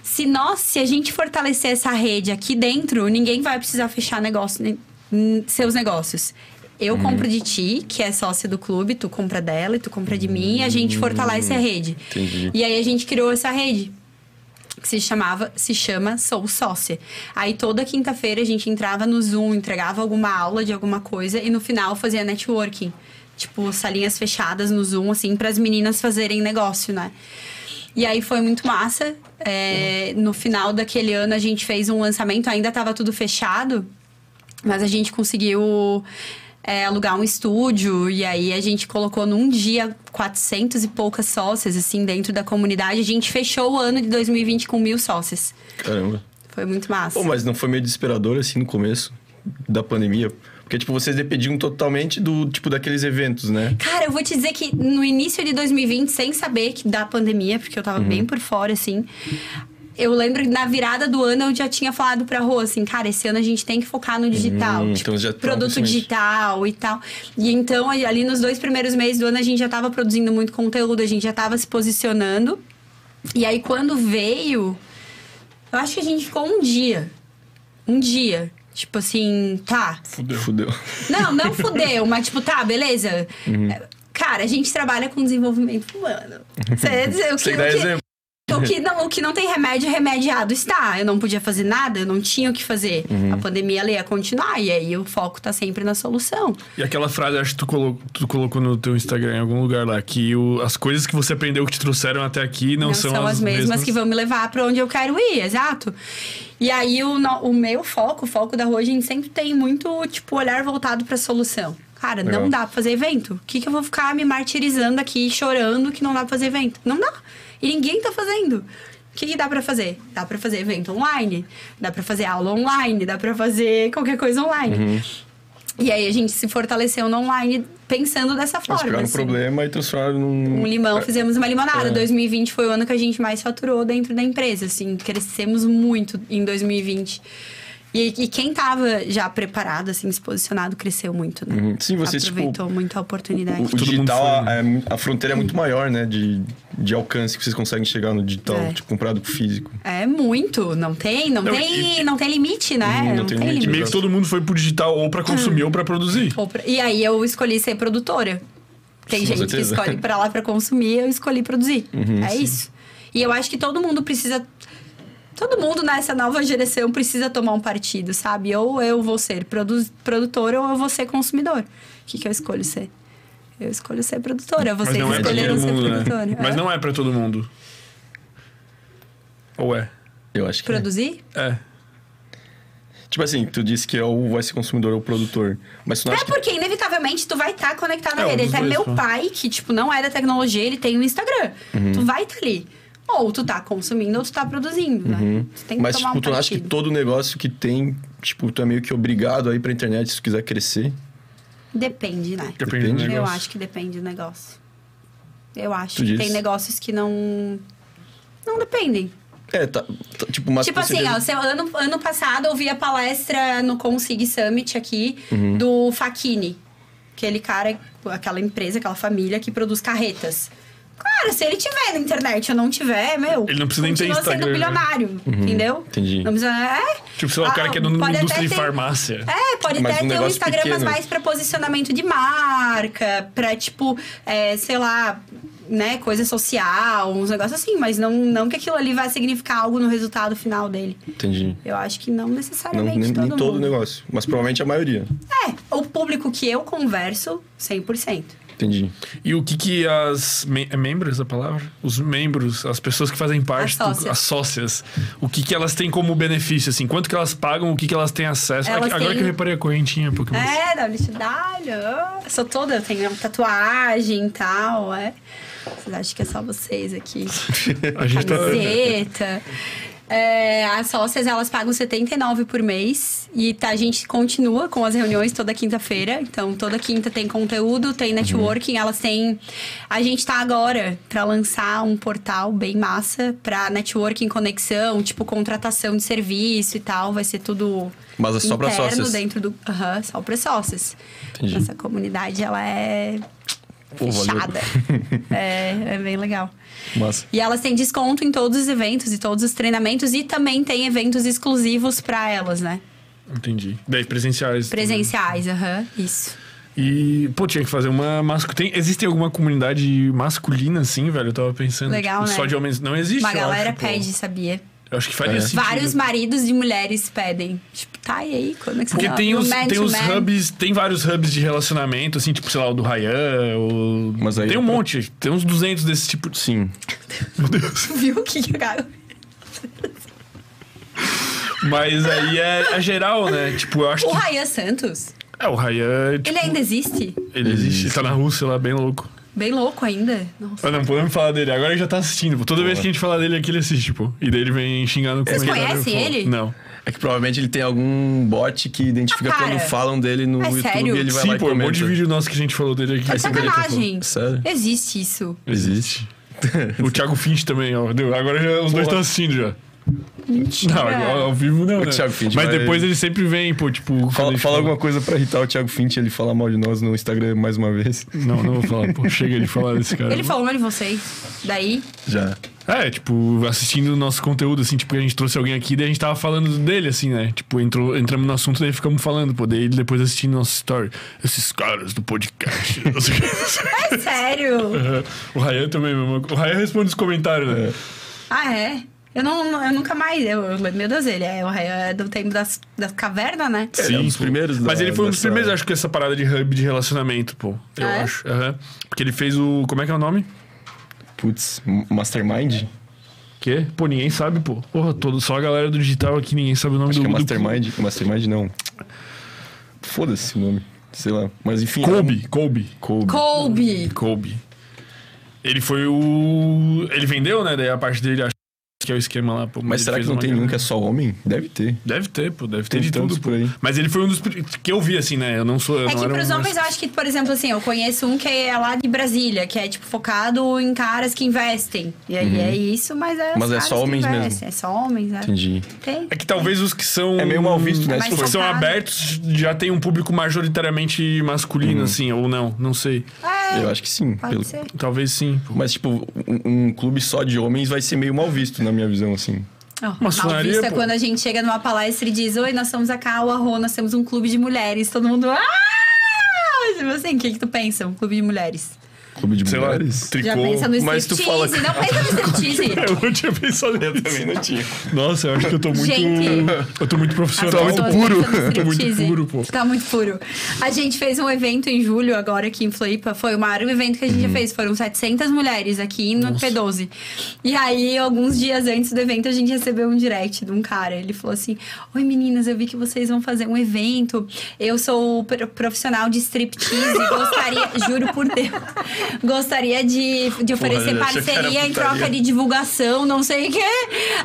se nós, se a gente fortalecer essa rede aqui dentro, ninguém vai precisar fechar negócio, ne- hum, seus negócios. Eu compro de ti, que é sócia do clube, tu compra dela e tu compra de mim, e a gente fortalece a rede. Entendi. E aí a gente criou essa rede que se chamava, se chama Sou Sócia. Aí toda quinta-feira a gente entrava no Zoom, entregava alguma aula de alguma coisa e no final fazia networking. Tipo, salinhas fechadas no Zoom, assim, para as meninas fazerem negócio, né? E aí foi muito massa. É, no final daquele ano a gente fez um lançamento, ainda estava tudo fechado, mas a gente conseguiu é, alugar um estúdio e aí a gente colocou num dia 400 e poucas sócias, assim, dentro da comunidade. A gente fechou o ano de 2020 com mil sócias. Caramba. Foi muito massa. Pô, mas não foi meio desesperador assim no começo da pandemia? Porque, tipo, vocês dependiam totalmente do, tipo, daqueles eventos, né? Cara, eu vou te dizer que no início de 2020, sem saber que da pandemia, porque eu tava Uhum. bem por fora, assim. Eu lembro que na virada do ano eu já tinha falado pra Rô, assim, cara, esse ano a gente tem que focar no digital. Hum, tipo, então já tá produto digital e tal. E então, ali nos dois primeiros meses do ano, a gente já tava produzindo muito conteúdo, a gente já tava se posicionando. E aí, quando veio, eu acho que a gente ficou um dia. Um dia. Tipo assim, tá, Fudeu. Fudeu. não, não fudeu, mas tipo, tá, beleza. Uhum. Cara, a gente trabalha com desenvolvimento humano. Cê- o, que, Você o, que. O, que não, o que não tem remédio, remediado está. Eu não podia fazer nada, eu não tinha o que fazer. Uhum. A pandemia ela ia continuar, e aí o foco tá sempre na solução. E aquela frase, acho que tu colocou, tu colocou no teu Instagram em algum lugar lá, que o- as coisas que você aprendeu que te trouxeram até aqui não, Não, são, as mesmas, que vão me levar pra onde eu quero ir, exato. E aí o, o meu foco, o foco da rua, a gente sempre tem muito, tipo, olhar voltado pra solução. Cara, Legal. não dá pra fazer evento. O que, que eu vou ficar me martirizando aqui, chorando que não dá pra fazer evento? Não dá. E ninguém tá fazendo. O que, que dá pra fazer? Dá pra fazer evento online, dá pra fazer aula online, dá pra fazer qualquer coisa online. Uhum. E aí a gente se fortaleceu no online pensando dessa Eles forma. um assim. problema e transformaram num... Um limão, fizemos uma limonada. É. 2020 foi o ano que a gente mais faturou dentro da empresa, assim. Crescemos muito em 2020. E, e quem tava já preparado, assim, se posicionado, cresceu muito, né? Uhum. Sim, você, tipo, Aproveitou muito a oportunidade. O, o digital, foi, é mu- a fronteira é muito maior, né? De, de alcance que vocês conseguem chegar no digital, É. tipo, comparado com o físico. É muito, não tem, não, Não, tem, e- não tem limite, né? Uhum, não, tem, limite. E meio que todo mundo foi pro digital ou pra consumir ou pra produzir. Ou pra- E aí eu escolhi ser produtora. Tem Com gente que escolhe pra lá pra consumir, eu escolhi produzir. Uhum, é sim. isso. E eu acho que todo mundo precisa. Todo mundo nessa nova geração precisa tomar um partido, sabe? Ou eu vou ser produ produtora ou eu vou ser consumidor. O que, que eu escolho ser? Eu escolho ser produtora. Mas Vocês não é escolheram todo ser mundo, produtora. né? Mas É? não é pra todo mundo. Ou é? Eu acho que. é. Produzir? É. Tipo assim, tu disse que é ou vai ser consumidor ou produtor. Mas tu não É acha que. porque, inevitavelmente, tu vai estar conectado É, a um rede. dos Até dois, meu pô. pai, que, tipo, não é da tecnologia, ele tem um Instagram. Uhum. Tu vai estar ali. Ou tu tá consumindo ou tu tá produzindo, né? Tu tem que Uhum. Mas, tomar tipo, um tu não acha que todo negócio que tem, tipo, tu é meio que obrigado a ir pra internet se tu quiser crescer? Depende, né? Depende do Depende. Eu negócio. acho que depende do negócio. Eu acho Tu que diz? tem negócios que não... Não dependem. É, tá. tá, tipo, mas tipo assim, ó, seu- ano, ano passado eu vi a palestra no Consig Summit aqui Uhum. do Facchini. Aquele cara, aquela empresa, aquela família que produz carretas. Cara, se ele tiver na internet ou não tiver, meu. Ele não precisa nem ter continua sendo Instagram, né? bilionário, entendeu? Uhum. Entendi. Não precisa. É, Tipo, sei lá, o cara Ah, que é dono de uma pode indústria de farmácia. É, pode Mas até um ter um Instagram, mas pequeno. mais pra posicionamento de marca, pra, tipo, é, sei lá, né, coisa social, uns negócios assim, mas não, não que aquilo ali vai significar algo no resultado final dele. Entendi. Eu acho que não Não, necessariamente nem, todo nem todo mundo. negócio. Mas provavelmente a maioria. É, o público que eu converso, 100%. Entendi. E o que que as... Me é membros a palavra? Os membros, as pessoas que fazem parte... As do- sócias. as sócias. O que que elas têm como benefício, assim? Quanto que elas pagam, o que que elas têm acesso? Elas Agora têm- que eu reparei a correntinha, Pokémon. É, WTW. Eu sou toda, eu tenho tatuagem e tal, é. Vocês acham que é só vocês aqui? A gente tá... É, as sócias, elas pagam 79 por mês. E tá, a gente continua com as reuniões toda quinta-feira. Então, toda quinta tem conteúdo, tem networking. Elas têm... A gente tá agora para lançar um portal bem massa para networking, conexão, tipo contratação de serviço e tal. Vai ser tudo Mas é só pra interno sócias. dentro do... Aham, só para sócias. Entendi. Nossa comunidade, ela é Pô, fechada. é, é bem legal. E elas têm desconto em todos os eventos e todos os treinamentos e também tem eventos exclusivos pra elas, né? Entendi. Daí presenciais. Presenciais, aham, isso. E, pô, tinha que fazer uma masculina. Existe alguma comunidade masculina, assim, velho? Eu tava pensando. Legal, tipo, né? Só de homens. Não existe. Uma galera acho, pô. pede, sabia? Eu acho que faria É. sentido. Vários maridos de mulheres pedem. Tipo, tá e aí, quando é que você Porque vai? tem os, tem os man. hubs, tem vários hubs de relacionamento, assim, tipo, sei lá, o do Ryan, o... Mas aí tem um pra- monte, tem uns 200 desse tipo de... Sim. Meu Deus. Viu o que eu Mas aí é, é geral, né? Tipo, eu acho O que... Rayan Santos, É, o Ryan, tipo, ele ainda existe? ele existe, ele tá na Rússia lá, bem louco. Bem louco ainda. Nossa. Ah, não podemos falar dele, agora ele já tá assistindo. pô. Toda vez que a gente fala dele aqui, ele assiste, pô. E daí ele vem xingar no Vocês comentário. conhecem eu falo, ele? Não. É que provavelmente ele tem algum bot que identifica Ah, quando falam dele no É YouTube sério? e ele vai Sim, lá e pô, um comenta. monte de vídeo nosso que a gente falou dele aqui. É sacanagem. Sério? Existe isso. Existe. O Thiago Finch também, ó. Deu. Agora já- os dois estão assistindo já. Mentira. Não, ao, ao vivo não, O né? Thiago Finch Mas vai- depois ele sempre vem, pô, tipo... Fala, fala alguma coisa pra irritar o Thiago Finch ele falar mal de nós no Instagram mais uma vez. Não, não vou falar, pô. Chega de falar desse cara. Ele falou mal de vocês. Daí, Já. É, tipo, assistindo o nosso conteúdo, assim, tipo, a gente trouxe alguém aqui, daí a gente tava falando dele, assim, né? Tipo, entrou, entramos no assunto, daí ficamos falando, pô, daí ele depois assistindo nossa story. Esses caras do podcast. é sério. o Ryan também, meu irmão. O Ryan responde os comentários, né? Ah, é? Eu, não, eu nunca mais. Eu, eu- meu Deus, ele é, é do tempo das, das cavernas, né? É um dos pô. primeiros da- Mas ele foi um dos dessa- primeiros, acho que essa parada de hub de relacionamento, pô. Eu Ah, é? acho. Aham. Porque ele fez o. Como é que é o nome? Putz, Mastermind? Que? Pô, ninguém sabe, pô. Porra, todo, só a galera do digital aqui, ninguém sabe o nome Acho do. que é do- Mastermind. Mastermind não. Foda-se o nome. Sei lá. Mas enfim. Kobe, Kobe. é um- Kobe. Colby. Kobe. Ele foi o. Ele vendeu, né? Daí a parte dele, acho que é o esquema lá, pô. Mas será que não tem nenhum que é só homem? Deve ter. Deve ter, pô, deve ter Tem de tudo por aí. Mas ele foi um dos que eu vi, assim, né? Eu não sou. Eu É não que era pros um- homens, eu acho que, por exemplo, assim, eu conheço um que é lá de Brasília, que é, tipo, focado em caras que investem. E aí é isso, mas é. Uhum. Mas é só homens mesmo. É só homens, né? Entendi. Tem. É que talvez os que são. É meio mal visto, né? Os que são abertos já tem um público majoritariamente masculino, Uhum. assim, ou não, não sei. É, Eu acho que sim. pode pelo- ser. Talvez sim. pô. Mas, tipo, um, um clube só de homens vai ser meio mal visto, na minha visão, assim. Oh, Maçonaria, mal visto é pô. quando a gente chega numa palestra e diz: Oi, nós somos a Rô, nós temos um clube de mulheres. Todo mundo. Ah! Tipo assim, o que, que tu pensa? Um clube de mulheres. Clube de Sei lá, mulheres. tricô. Já pensa no mas tu striptease. fala- Não pensa no striptease. Eu não tinha pensado nisso. também não tinha. Nossa, eu acho que eu tô muito. Gente. Eu tô muito profissional. pessoas muito puro. Tô muito puro, pô. Tá muito puro. A gente fez um evento em julho, agora aqui em Floripa. Foi o maior evento que a gente já fez. Foram 700 mulheres aqui no P12. E aí, alguns dias antes do evento, a gente recebeu um direct de um cara. Ele falou assim: Oi meninas, eu vi que vocês vão fazer um evento. Eu sou pro- profissional de striptease. Gostaria, juro por Deus, gostaria de, de oferecer era parceria em troca de divulgação, não sei o quê.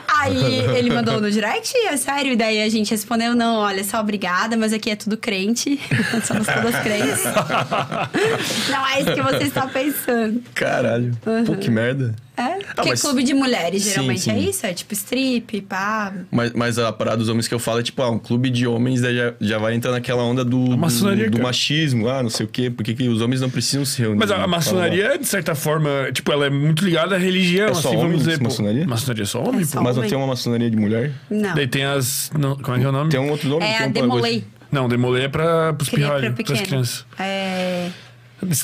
Aí ele mandou no direct, é sério. E daí a gente respondeu: não, olha, só obrigada, mas aqui é tudo crente. Somos todas crentes. não é isso que você está pensando. Caralho. Pô, que merda. É? Porque mas- clube de mulheres, Sim, geralmente sim. é isso? É tipo strip, pá. Mas, mas a parada dos homens que eu falo é tipo, ah, um clube de homens daí já, já vai entrar naquela onda do, maçonaria, do, do machismo, ah, não sei o quê, porque que os homens não precisam se reunir. Mas a, a maçonaria, de certa forma, tipo, ela é muito ligada à religião, É só assim, vamos homens, dizer. pô. maçonaria? Maçonaria é só homem, É pô. só Mas não tem uma maçonaria de mulher? Não. Daí tem as. Não, como é que é o nome? Tem um outro nome? É a um Demolei. Não, demolei é pra, pros pirralhos, pra pras crianças. É...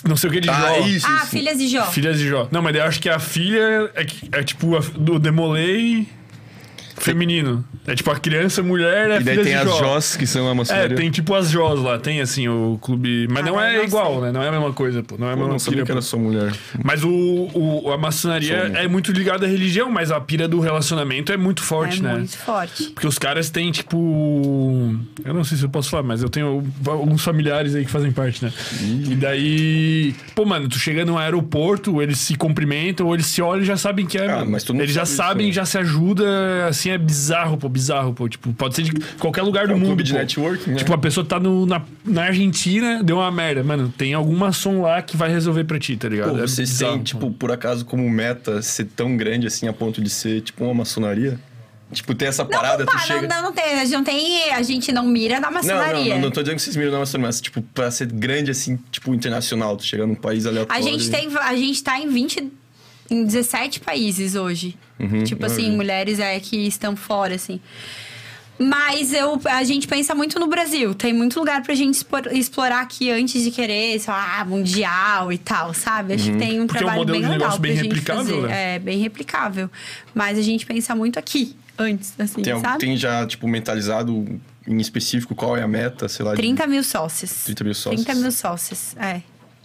Não sei o que de Ah, Jó. isso, Ah, isso. Filhas de Jó. Filhas de Jó. Não, mas daí eu acho que a filha é, que- é tipo a, do Demolei feminino. É tipo a criança, mulher, é E daí tem de as Jó. Jós, que são a É, maçonaria. tem tipo as Jós lá, tem assim o clube. Mas Ah, não é não igual, sei. né? Não é a mesma coisa, pô. Não é a Eu mesma não sabia pira, que era só mulher. Mas o, o- a maçonaria é muito ligada à religião, mas a pira do relacionamento é muito forte, é né? muito forte. Porque os caras têm, tipo. Eu não sei se eu posso falar, mas eu tenho alguns familiares aí que fazem parte, né? E daí. Pô, mano, tu chega no aeroporto, eles se cumprimentam, ou eles se olham e já sabem que é. Ah, mas todo mundo eles já isso, sabem, né? já se ajuda, assim, é bizarro, pô, bizarro, pô. Tipo, pode ser de qualquer lugar do É um mundo. clube de pô. networking, né? Tipo, a pessoa tá no, na, na Argentina, deu uma merda. Mano, tem algum maçom lá que vai resolver pra ti, tá ligado? Pô, É vocês bizarro, têm, pô. tipo, por acaso, como meta ser tão grande assim a ponto de ser, tipo, uma maçonaria? Tipo, ter essa Não, parada, não, tu pá, chega... não, não, não tem, a gente não tem. A gente não mira na Não, não, maçonaria. não, não tô dizendo que vocês miram na maçonaria, mas, tipo, pra ser grande assim, tipo, internacional, tu chega num país aleatório... A gente, tem, a gente tá em 20. Em 17 países hoje. Uhum, tipo assim, maravilha. mulheres é, que estão fora, assim. Mas eu, a gente pensa muito no Brasil. Tem muito lugar pra gente expor- explorar aqui antes de querer, sei lá, mundial e tal, sabe? Acho que tem um Porque é um trabalho bem de legal negócio pra bem gente replicável, fazer. né? É, bem replicável. Mas a gente pensa muito aqui, antes, assim, Tem, sabe? tem já, tipo, mentalizado em específico qual é a meta, sei lá... de- 30 mil sócios. 30 mil sócios. 30 mil sócios, é.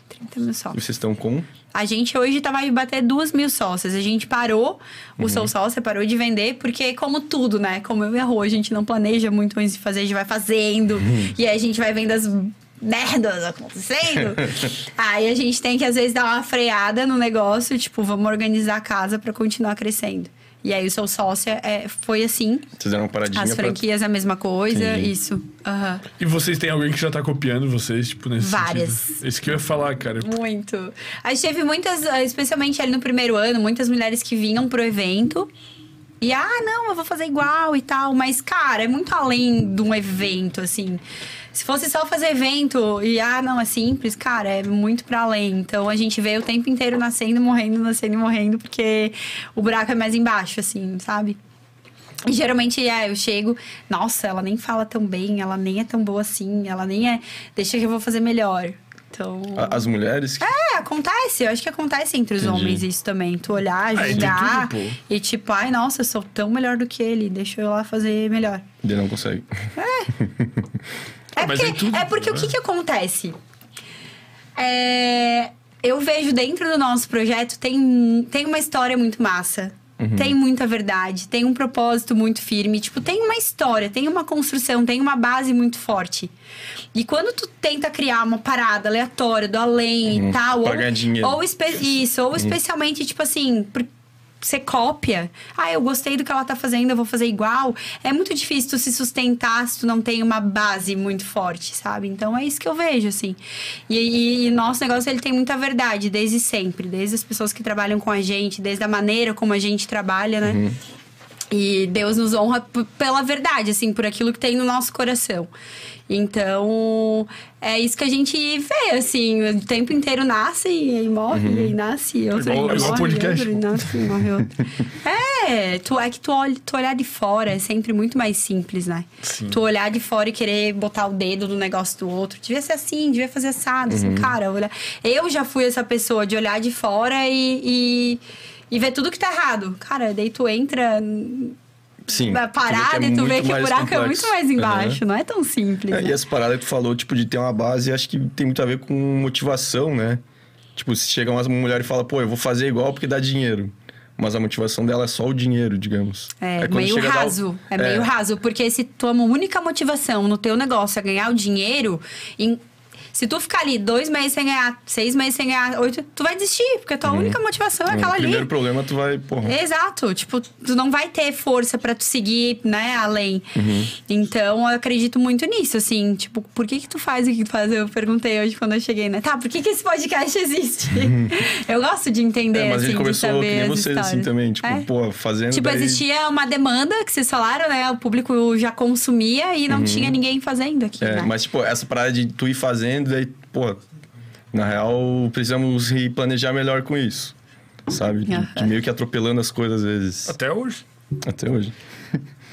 30 mil E sócios. vocês estão com... A gente hoje tá, vai bater duas mil sócios. A gente parou, o seu sócio parou de vender, porque como tudo, né? Como eu e a Rô, a gente não planeja muito antes de fazer, a gente vai fazendo. E aí a gente vai vendo as merdas acontecendo. aí a gente tem que, às vezes, dar uma freada no negócio. Tipo, vamos organizar a casa para continuar crescendo. E aí o seu sócio é, foi assim. Vocês deram uma paradinha As pra... franquias a mesma coisa, Entendi. isso. Aham. E vocês têm alguém que já tá copiando vocês, tipo, nesse Várias. sentido? Isso que eu ia falar, cara. Muito. A gente teve muitas, eh, especialmente ali no primeiro ano, muitas mulheres que vinham pro evento. E, ah, não, eu vou fazer igual e tal. Mas, cara, é muito além de um evento, assim. Se fosse só fazer evento e, ah, não, é simples, cara, é muito pra além. Então, a gente vê o tempo inteiro nascendo, morrendo, nascendo e morrendo, porque o buraco é mais embaixo, assim, sabe? E geralmente, é, eu chego, nossa, ela nem fala tão bem, ela nem é tão boa assim, ela nem é. Deixa que eu vou fazer melhor. Então. As mulheres... que- É, acontece. Eu acho que acontece entre os Entendi. homens isso também. Tu olhar, Ah, e tem julgar tudo, e tipo, ai, nossa, eu sou tão melhor do que ele, deixa eu lá fazer melhor. Ele não consegue. É Mas porque, é tudo, é porque né? o que que acontece? É, eu vejo dentro do nosso projeto tem, tem uma história muito massa. Uhum. Tem muita verdade, tem um propósito muito firme. Tipo, tem uma história, tem uma construção, tem uma base muito forte. E quando tu tenta criar uma parada aleatória do além Uhum, e tal, pra ou, dinheiro. isso, ou especialmente, tipo assim, por- você cópia. Ah, eu gostei do que ela tá fazendo, eu vou fazer igual. É muito difícil tu se sustentar se tu não tem uma base muito forte, sabe? Então é isso que eu vejo, assim. E, e, e nosso negócio, ele tem muita verdade, desde sempre. Desde as pessoas que trabalham com a gente, desde a maneira como a gente trabalha, né? E Deus nos honra pela verdade, assim, por aquilo que tem no nosso coração. Então, é isso que a gente vê, assim, o tempo inteiro nasce e morre, e aí nasce e outro, Igual- e igual morre, podcast. outro, e nasce e morre outro. É, tu, é que tu, olha, tu olhar de fora é sempre muito mais simples, né? Sim. Tu olhar de fora e querer botar o dedo no negócio do outro. Devia ser assim, devia fazer assado, assim, cara. Olha, eu já fui essa pessoa de olhar de fora e, e, e ver tudo que tá errado. Cara, daí tu entra Sim. na tu vê parada é e tu vê muito que o buraco é complexo. muito mais embaixo. Aham. Não é tão simples. É, né? e essa parada que tu falou, tipo, de ter uma base, acho que tem muito a ver com motivação, né? Tipo, se chega uma mulher e fala, pô, eu vou fazer igual porque dá dinheiro. Mas a motivação dela é só o dinheiro, digamos. É, quando meio a dar raso. É, meio raso. Porque se tua única motivação no teu negócio é ganhar o dinheiro, em- se tu ficar ali dois meses sem ganhar, seis meses sem ganhar, oito, tu vai desistir. Porque a tua única motivação é No aquela ali. primeiro problema, tu vai, porra. Exato, tipo, tu não vai ter força pra tu seguir, né, além. Uhum. Então, eu acredito muito nisso, assim, tipo, por que que tu faz o que tu faz? Eu perguntei hoje quando eu cheguei, né? Tá, por que que esse podcast existe? eu gosto de entender, Uhum. É, mas a assim, gente de começou que nem vocês assim também, tipo, É. pô, fazendo. Tipo, daí... existia uma demanda que vocês falaram, né? O público já consumia e não tinha ninguém fazendo aqui, Uhum. É, né? mas, tipo, essa parada de tu ir fazendo, daí, pô, na real, precisamos planejar melhor com isso. Sabe? De, de meio que atropelando as coisas às vezes. Até hoje. Até hoje.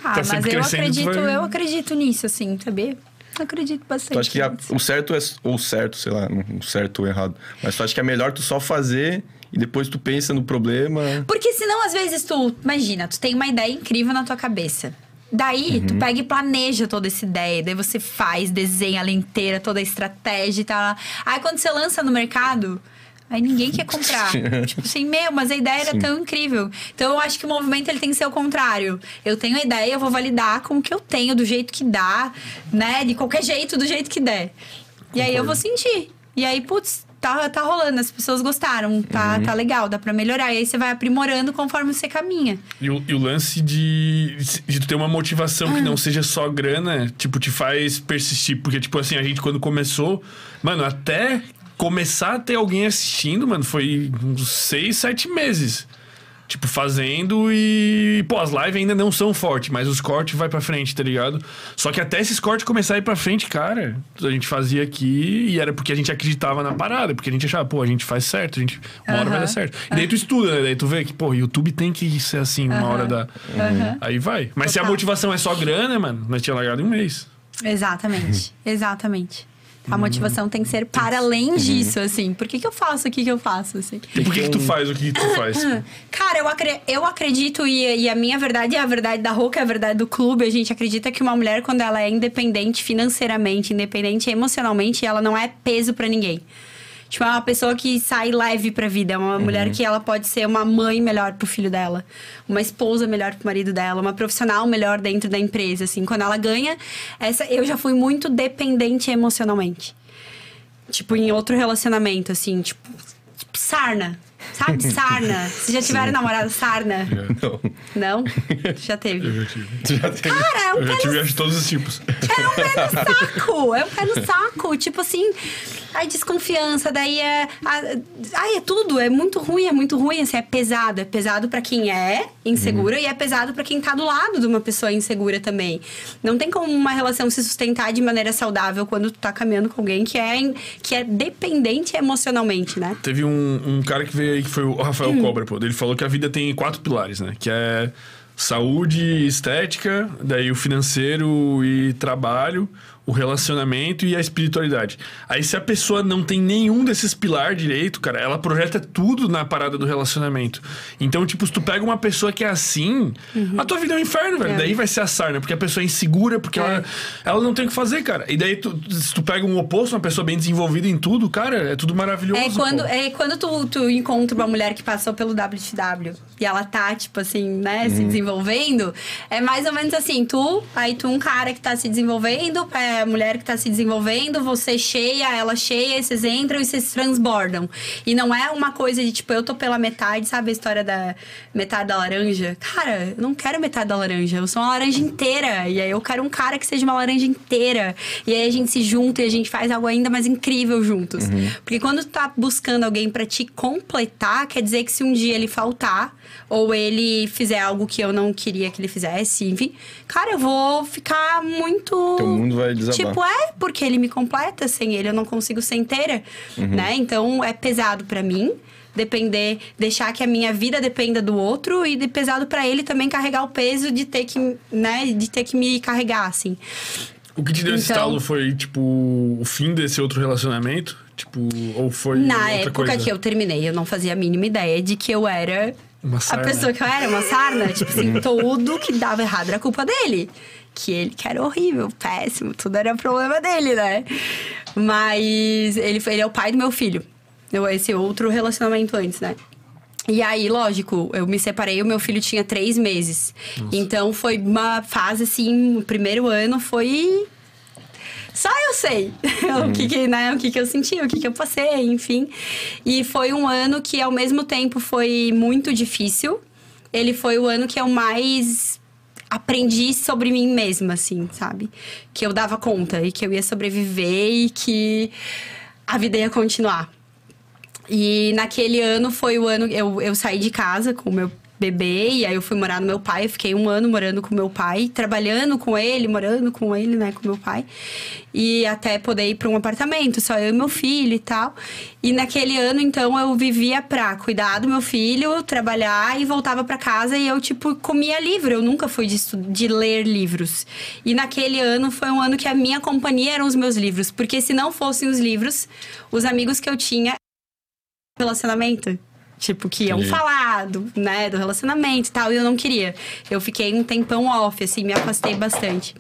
Ah, tá mas eu crescendo, acredito, vai- eu acredito nisso, assim, sabia? Eu acredito bastante. Tu acha que a- o certo é. Ou certo, sei lá, um certo ou errado. Mas tu acha que é melhor tu só fazer e depois tu pensa no problema. Porque senão, às vezes, tu... Imagina, tu tem uma ideia incrível na tua cabeça. Daí, tu pega e planeja toda essa ideia. Daí você faz, desenha ela inteira, toda a estratégia e tal. Aí, quando você lança no mercado... Aí ninguém quer comprar. tipo assim, meu, mas a ideia era Sim. tão incrível. Então eu acho que o movimento ele tem que ser o contrário. Eu tenho a ideia, eu vou validar com o que eu tenho, do jeito que dá, né? De qualquer jeito, do jeito que der. E aí eu vou sentir. E aí, putz, tá, tá rolando, as pessoas gostaram, tá, tá legal, dá pra melhorar. E aí você vai aprimorando conforme você caminha. E o, e o lance de, de tu ter uma motivação que não seja só grana, tipo, te faz persistir. Porque, tipo assim, a gente quando começou, mano, até começar a ter alguém assistindo, mano, foi uns seis, sete meses. Tipo, fazendo e. Pô, as lives ainda não são fortes, mas os cortes vai pra frente, tá ligado? Só que até esses cortes começarem a ir pra frente, cara, a gente fazia aqui e era porque a gente acreditava na parada, porque a gente achava, pô, a gente faz certo, a gente. Uma hora vai dar certo. E daí tu estuda, né? Daí tu vê que, pô, YouTube tem que ser assim, uma hora da. Aí vai. Mas se a Total. motivação é só grana, mano, nós tinha largado em um mês. Exatamente, exatamente. A Uhum. motivação tem que ser para além disso, assim. Por que, que eu faço o que, que eu faço, assim? E por que, que tu faz o que tu faz? Cara, eu, acre- eu acredito, e, e a minha verdade é a verdade da Roca, é a verdade do clube. A gente acredita que uma mulher, quando ela é independente financeiramente, independente emocionalmente, ela não é peso pra ninguém. Tipo, é uma pessoa que sai leve pra vida. É uma mulher que ela pode ser uma mãe melhor pro filho dela, uma esposa melhor pro marido dela, uma profissional melhor dentro da empresa. Assim, quando ela ganha, essa, eu já fui muito dependente emocionalmente. Tipo, em outro relacionamento, assim, tipo, tipo sarna. Sabe, sarna? Vocês já tiveram namorado sarna? Não. Não? Já teve. Já tem... Cara, é um Eu já tive no acho, todos os tipos. é um pé no saco. É um pé no saco. Tipo assim, aí desconfiança, daí é. a- Ai, é tudo. É muito ruim, é muito ruim. Assim, é pesado. É pesado pra quem é insegura e é pesado pra quem tá do lado de uma pessoa insegura também. Não tem como uma relação se sustentar de maneira saudável quando tu tá caminhando com alguém que é, que é dependente emocionalmente, né? Teve um, um cara que veio aí, que foi o Rafael Hum. Cobra, pô. Ele falou que a vida tem quatro pilares, né? Que é saúde, estética, daí o financeiro e trabalho, o relacionamento e a espiritualidade. Aí se a pessoa não tem nenhum desses pilares direito, cara, ela projeta tudo na parada do relacionamento. Então, tipo, se tu pega uma pessoa que é assim, a tua vida é um inferno, velho. É. Daí vai ser a sarna, porque a pessoa é insegura, porque É. ela, ela não tem o que fazer, cara. E daí, tu, se tu pega um oposto, uma pessoa bem desenvolvida em tudo, cara, é tudo maravilhoso. É quando, pô. é quando tu, tu encontra uma mulher que passou pelo WTW e ela tá, tipo assim, né, se desenvolvendo, é mais ou menos assim, tu, aí tu, um cara que tá se desenvolvendo, é, é a mulher que tá se desenvolvendo, você cheia, ela cheia, e vocês entram e vocês transbordam. E não é uma coisa de tipo, eu tô pela metade, sabe a história da metade da laranja? Cara, eu não quero metade da laranja, eu sou uma laranja inteira. E aí eu quero um cara que seja uma laranja inteira. E aí a gente se junta e a gente faz algo ainda mais incrível juntos. Porque quando tu tá buscando alguém para te completar, quer dizer que se um dia ele faltar, ou ele fizer algo que eu não queria que ele fizesse, enfim, cara, eu vou ficar muito. Teu mundo vai desabar. Tipo, é, porque ele me completa, sem ele eu não consigo ser inteira, né? Então é pesado pra mim depender, deixar que a minha vida dependa do outro e de pesado pra ele também carregar o peso de ter que, né, de ter que me carregar assim. O que te deu esse Então- estalo foi, tipo, o fim desse outro relacionamento? Tipo, ou foi Na outra época coisa? que eu terminei, eu não fazia a mínima ideia de que eu era Uma a sarna. pessoa que eu era, uma sarna. tipo assim, tudo que dava errado era culpa dele. Que ele que era horrível, péssimo, tudo era problema dele, né? Mas ele, foi- ele é o pai do meu filho. Eu, esse outro relacionamento antes, né? E aí, lógico, eu me separei, o meu filho tinha três meses. Então foi uma fase assim, o primeiro ano foi só eu sei o, que, que, né, o que, que eu senti, o que, que eu passei, enfim. E foi um ano que, ao mesmo tempo, foi muito difícil. Ele foi o ano que eu mais aprendi sobre mim mesma, assim, sabe? Que eu dava conta e que eu ia sobreviver e que a vida ia continuar. E naquele ano foi o ano. Eu, eu saí de casa com o meu bebê, e aí eu fui morar no meu pai. Fiquei um ano morando com meu pai, trabalhando com ele, morando com ele, né, com meu pai. E até poder ir para um apartamento, só eu e meu filho e tal. E naquele ano, então, eu vivia pra cuidar do meu filho, trabalhar e voltava para casa e eu, tipo, comia livro. Eu nunca fui de, de ler livros. E naquele ano foi um ano que a minha companhia eram os meus livros. Porque se não fossem os livros, os amigos que eu tinha relacionamento. Tipo, que iam falar do, né, do relacionamento e tal, e eu não queria. Eu fiquei um tempão off, assim, me afastei bastante.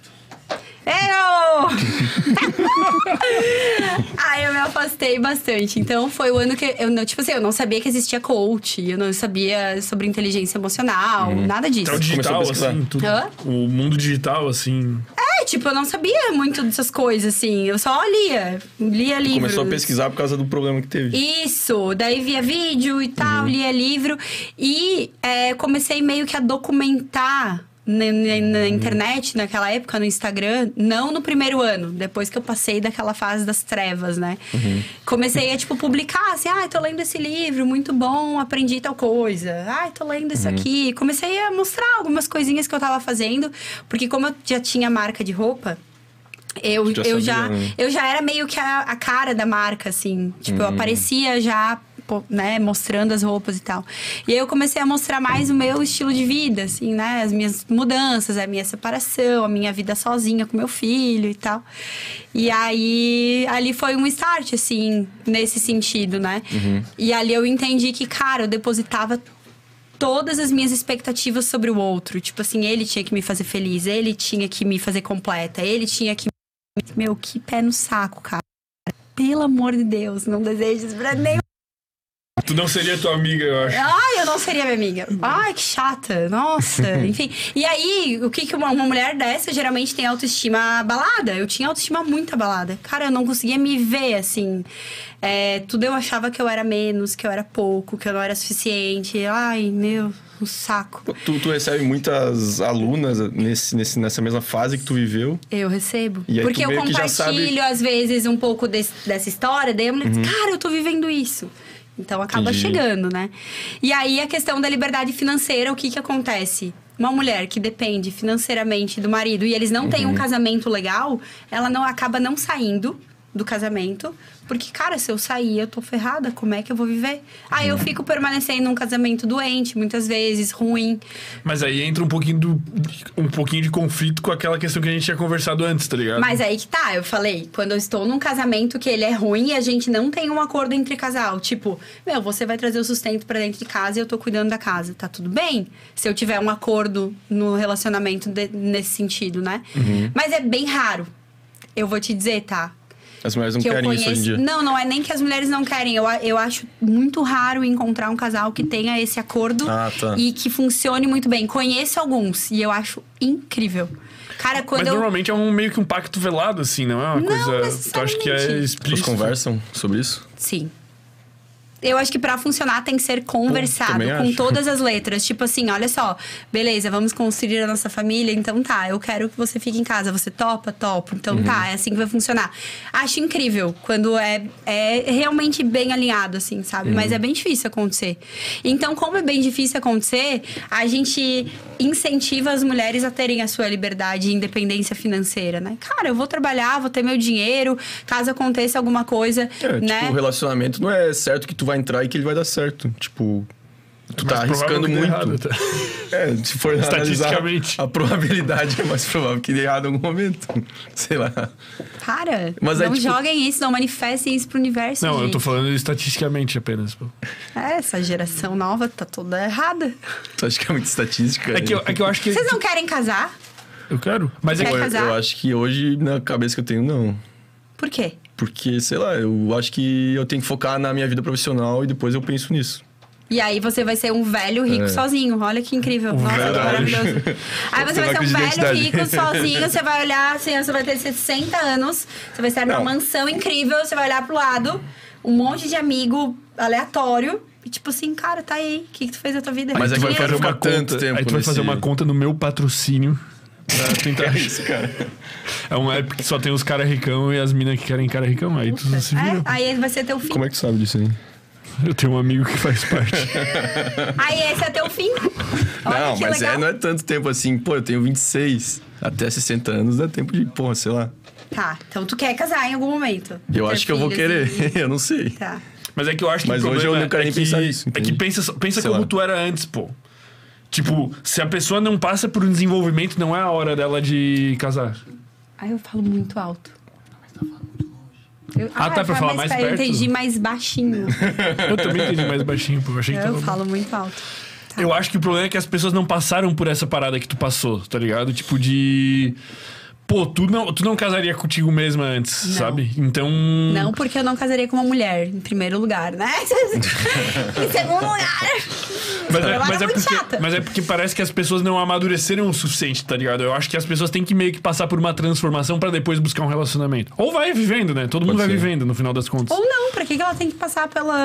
Eu! Aí eu me afastei bastante. Então foi o ano que eu não, tipo assim, eu não sabia que existia coach, eu não sabia sobre inteligência emocional, nada disso. Até o digital, assim, tudo. Hã? O mundo digital, assim. É, tipo, eu não sabia muito dessas coisas, assim. Eu só lia. Lia livros. Começou a pesquisar por causa do problema que teve. Isso, daí via vídeo e tal, Uhum. lia livro. E é, comecei meio que a documentar na, na- na Uhum. internet, naquela época, no Instagram, não no primeiro ano, depois que eu passei daquela fase das trevas, né? Uhum. Comecei a, tipo, publicar assim, ah, tô lendo esse livro, muito bom, aprendi tal coisa. Ah, tô lendo Uhum. isso aqui. Comecei a mostrar algumas coisinhas que eu tava fazendo, porque como eu já tinha marca de roupa, eu Já eu sabia, já, né? eu já era meio que a, a cara da marca, assim. Tipo, Uhum. eu aparecia já, né, mostrando as roupas e tal. E aí eu comecei a mostrar mais o meu estilo de vida, assim, né? As minhas mudanças, a minha separação, a minha vida sozinha com meu filho e tal. E aí, ali foi um start, assim, nesse sentido, né? Uhum. E ali eu entendi que, cara, eu depositava todas as minhas expectativas sobre o outro. Tipo assim, ele tinha que me fazer feliz, ele tinha que me fazer completa, ele tinha que. Meu, que pé no saco, cara. Pelo amor de Deus, não desejo isso pra nenhum. Tu não seria tua amiga, eu acho. Ai, eu não seria minha amiga. Ai, que chata. Nossa, enfim. E aí, o que, que uma, uma mulher dessa geralmente tem autoestima abalada? Eu tinha autoestima muito abalada. Cara, eu não conseguia me ver assim. É, tudo eu achava que eu era menos, que eu era pouco, que eu não era suficiente. Ai, meu, um saco. Tu, tu recebe muitas alunas nesse, nesse, nessa mesma fase que tu viveu. Eu recebo. E Porque eu compartilho, sabe- às vezes, um pouco desse- dessa história. Daí a mulher diz, cara, eu tô vivendo isso. Então acaba Entendi. chegando, né? E aí a questão da liberdade financeira, o que que acontece? Uma mulher que depende financeiramente do marido e eles não têm um casamento legal, ela não acaba não saindo do casamento, porque, cara, se eu sair, eu tô ferrada, como é que eu vou viver? Aí eu fico permanecendo num casamento doente, muitas vezes, ruim. Mas aí entra um pouquinho, do, um pouquinho de conflito com aquela questão que a gente tinha conversado antes, tá ligado? Mas aí que tá, eu falei, quando eu estou num casamento que ele é ruim e a gente não tem um acordo entre casal, tipo, meu, você vai trazer o sustento pra dentro de casa e eu tô cuidando da casa, tá tudo bem? Se eu tiver um acordo no relacionamento de- nesse sentido, né? Mas é bem raro. Eu vou te dizer, tá? As mulheres não que eu querem isso hoje em conheço. dia. Não, não é nem que as mulheres não querem. Eu, eu acho muito raro encontrar um casal que tenha esse acordo Ah, tá. e que funcione muito bem. Conheço alguns e eu acho incrível. Cara, quando Mas eu. normalmente é um meio que um pacto velado, assim, não é uma Não coisa. Tu acha que é necessariamente. Vocês explícito? conversam sobre isso? Sim. Eu acho que pra funcionar tem que ser conversado também com acho. todas as letras. Tipo assim, olha só, beleza, vamos construir a nossa família, então tá, eu quero que você fique em casa. Você topa? Topo. Então Uhum. tá, é assim que vai funcionar. Acho incrível quando é, é realmente bem alinhado, assim, sabe? Uhum. Mas é bem difícil acontecer. Então, como é bem difícil acontecer, a gente incentiva as mulheres a terem a sua liberdade e independência financeira, né? Cara, eu vou trabalhar, vou ter meu dinheiro, caso aconteça alguma coisa, É, né? tipo, o relacionamento não é certo que tu vai entrar e que ele vai dar certo. Tipo, tu tá Mais provável arriscando muito. errado, tá? É, se for analisar, Estatisticamente. a probabilidade é mais provável que dê errado em algum momento. Sei lá. Para, Mas não tipo- joguem isso, não manifestem isso pro universo, Não, eu gente. tô falando estatisticamente apenas. pô. É, essa geração nova tá toda errada. Tu acha que é muita estatística? É que, eu, é que eu acho que. Vocês não querem casar? Eu quero. Mas é que. Eu, eu acho que hoje, na cabeça que eu tenho, não. Por quê? Porque, sei lá, eu acho que eu tenho que focar na minha vida profissional e depois eu penso nisso. E aí você vai ser um velho rico É. sozinho. Olha que incrível. Nossa, que maravilhoso. Aí você vai ser um velho rico sozinho, você vai olhar assim, você vai ter 60 anos, você vai estar numa mansão incrível, você vai olhar pro lado, um monte de amigo aleatório. E tipo assim, cara, tá aí. O que, que tu fez da tua vida? Mas tu é que vai eu quero fazer uma conta. tempo Aí tu vai fazer uma conta no meu patrocínio. Pra tentar. É isso, cara. É um app que só tem os caras ricão e as minas que querem cara ricão. Aí tu se É, vira. aí vai ser teu fim. Como é que tu sabe disso aí? Eu tenho um amigo que faz parte. Aí esse é teu fim. Olha não, mas legal. é, não é tanto tempo assim. Pô, eu tenho 26. Até 60 anos dá tempo de, porra, sei lá. Tá, então tu quer casar em algum momento. Eu acho que eu vou querer. e- eu não sei. Tá. Mas é que eu acho que Mas o hoje eu não quero é nem que, pensar nisso, É que pensa, pensa Sei como lá. tu era antes, pô. Tipo, se a pessoa não passa por um desenvolvimento, não é a hora dela de casar. Aí eu falo muito alto. Eu, Ah, tá, eu pra falar mais Eu perto. entendi mais baixinho. Eu também entendi mais baixinho, pô. Eu achei que eu tava... falo muito alto. Tá. Eu acho que o problema é que as pessoas não passaram por essa parada que tu passou, tá ligado? Tipo de. Pô, tu não, tu não casaria contigo mesma antes, Não. sabe? Então. Não porque eu não casaria com uma mulher, em primeiro lugar, né? em segundo lugar. Mas é, mas, é muito porque, chata. mas é porque parece que as pessoas não amadureceram o suficiente, tá ligado? Eu acho que as pessoas têm que meio que passar por uma transformação pra depois buscar um relacionamento. Ou vai vivendo, né? Todo mundo Pode vai ser. vivendo no final das contas. Ou não, pra que que ela tem que passar pela.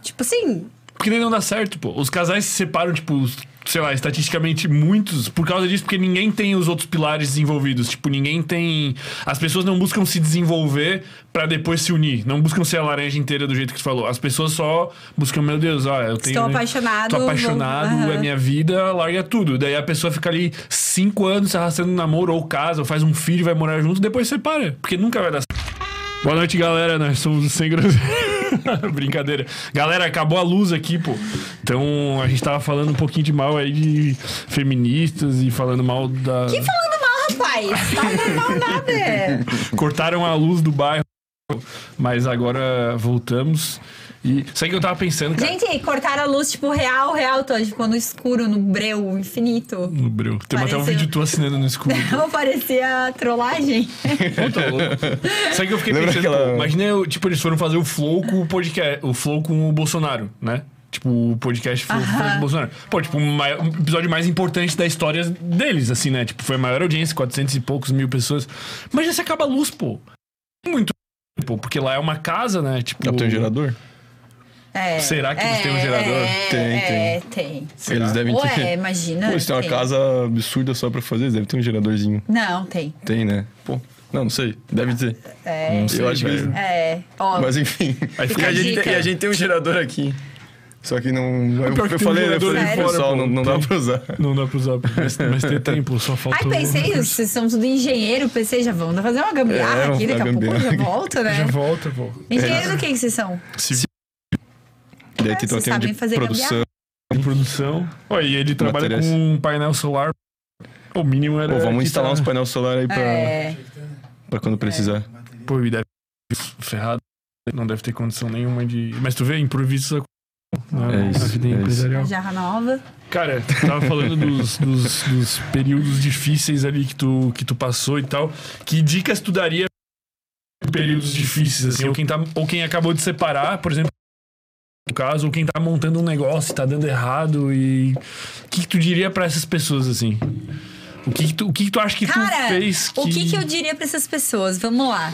Tipo assim. Porque daí não dá certo, pô. Os casais se separam, tipo, sei lá, estatisticamente muitos por causa disso, porque ninguém tem os outros pilares desenvolvidos. Tipo, ninguém tem. As pessoas não buscam se desenvolver pra depois se unir. Não buscam ser a laranja inteira do jeito que tu falou. As pessoas só buscam, meu Deus, ó, eu tenho. Estou apaixonado, Tô vou- apaixonado, é minha vida, larga tudo. Daí a pessoa fica ali cinco anos se arrastando no namoro, ou casa, ou faz um filho, vai morar junto, depois separa. Porque nunca vai dar certo. Boa noite, galera. Nós somos os sem groselha. Brincadeira. Galera, acabou a luz aqui, pô. Então a gente tava falando um pouquinho de mal aí de feministas e falando mal da. Que falando mal, rapaz? Tá falando mal nada. Cortaram a luz do bairro. Mas agora voltamos. E sabe o que eu tava pensando, cara? Gente, cortaram a luz, tipo, real, real, todo. Ficou no escuro, no breu, infinito. No breu. Tem até um Pareceu- vídeo tu assinando no escuro. Não parecia trollagem. Sabe o que eu fiquei Lembra pensando? aquela- pô? Imagina, eu, tipo, eles foram fazer o Flow com o podcast, o Flow com o Bolsonaro, né? Tipo, o podcast foi, foi o Bolsonaro. Pô, tipo, um, mai- um episódio mais importante da história deles, assim, né? Tipo, foi a maior audiência, 400 e poucos mil pessoas. Mas já se acaba a luz, pô. Muito, pô, porque lá é uma casa, né? Tipo, um gerador? É, Será que eles têm um gerador? É, Tem, é, tem. Eles devem ter. Ué, imagina. Pô, eles têm uma tem. casa absurda só pra fazer, eles devem ter um geradorzinho. Não, tem. Tem, né? Pô, não, não sei. Deve ter. É. Não sei, eu acho que velho. eles... É. Ó, Mas enfim. Aí fica e, a gente, tem- e a gente tem um gerador aqui. Só que não. Eu, que eu tem um falei, eu gerador falei pro pessoal, não, não dá Tem. pra usar. Não dá pra usar, mas, mas tem tempo, só Ai, faltou... pensei, vocês são tudo engenheiro, pensei, já vão fazer uma gambiarra É, aqui, daqui uma a pouco já volta, né? Já volta, pô. Engenheiro do que que vocês são? Se Daí tem vocês tem um sabem de fazer produção. em produção... Ó, e ele trabalha Materiais. com um painel solar... O mínimo era... Pô, vamos instalar tá- uns painel solar aí pra, É. pra quando precisar. Pô, e deve ferrado. Não deve ter condição nenhuma de. Mas tu vê, improviso na, É na isso, vida é isso. empresarial. Jarra nova. Cara, tu tava falando dos, dos, dos períodos difíceis ali que tu, que tu passou e tal. Que dicas tu daria períodos difíceis, assim, ou quem, tá, ou quem acabou de separar, por exemplo, no caso, ou quem tá montando um negócio e tá dando errado e... O que, que tu diria pra essas pessoas, assim? O que, que tu, o que, que tu acha que Cara, tu fez que... o que, que eu diria pra essas pessoas? Vamos lá.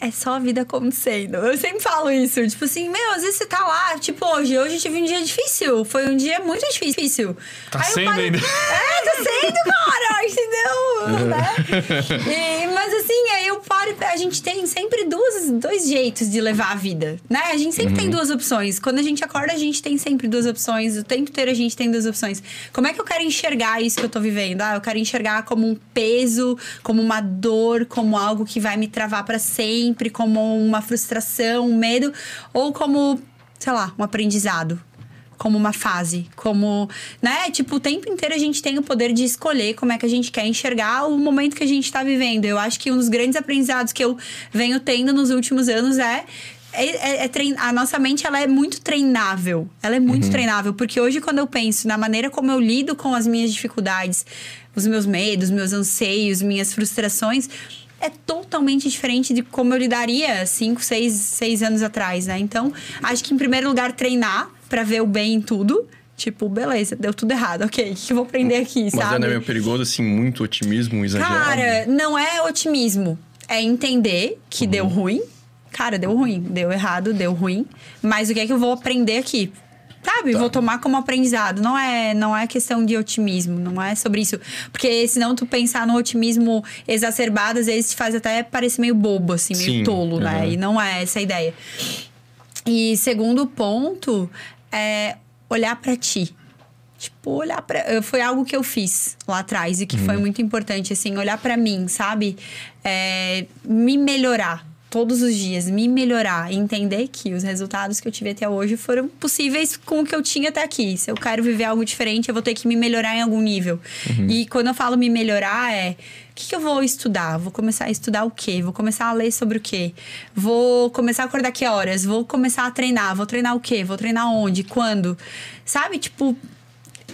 É só a vida acontecendo. Eu sempre falo isso. Tipo assim, meu, às vezes você tá lá, tipo, hoje, hoje eu tive um dia difícil. Foi um dia muito difícil. Tá Aí eu sendo ainda. É, tá sendo, cara, entendeu? né? E- mas assim, aí eu paro. A gente tem sempre duas, dois jeitos de levar a vida, né? A gente sempre tem duas opções. Quando a gente acorda, a gente tem sempre duas opções. O tempo inteiro a gente tem duas opções. Como é que eu quero enxergar isso que eu tô vivendo? Ah, eu quero enxergar como um peso, como uma dor, como algo que vai me travar pra sempre, como uma frustração, um medo, ou como, sei lá, um aprendizado como uma fase, como, né? Tipo, o tempo inteiro a gente tem o poder de escolher como é que a gente quer enxergar o momento que a gente tá vivendo. Eu acho que um dos grandes aprendizados que eu venho tendo nos últimos anos é é, é- é trein- a nossa mente ela é muito treinável. Ela é muito treinável. Porque hoje, quando eu penso na maneira como eu lido com as minhas dificuldades, os meus medos, meus anseios, minhas frustrações, é totalmente diferente de como eu lidaria cinco, seis, seis anos atrás, né? Então, acho que em primeiro lugar, treinar pra ver o bem em tudo. Tipo, beleza, deu tudo errado, ok. O que eu vou aprender aqui, Mas sabe? não é meio perigoso, assim, muito otimismo exagerado. Cara, não é otimismo. É entender que deu ruim. Cara, deu ruim. Deu errado, deu ruim. Mas o que é que eu vou aprender aqui? Sabe? Vou tomar como aprendizado. Não é, não é questão de otimismo. Não é sobre isso. Porque senão tu pensar no otimismo exacerbado, às vezes te faz até parecer meio bobo, assim, meio Sim, tolo, né? aham. E não é essa a ideia. E segundo ponto é olhar pra ti. Tipo, olhar pra. Foi algo que eu fiz lá atrás e que foi muito importante, assim, olhar pra mim, sabe? É, me melhorar todos os dias, me melhorar, entender que os resultados que eu tive até hoje foram possíveis com o que eu tinha até aqui. Se eu quero viver algo diferente, eu vou ter que me melhorar em algum nível. E quando eu falo me melhorar, é. O que, que eu vou estudar? Vou começar a estudar o quê? Vou começar a ler sobre o quê? Vou começar a acordar que horas? Vou começar a treinar. Vou treinar o quê? Vou treinar onde? Quando? Sabe? Tipo,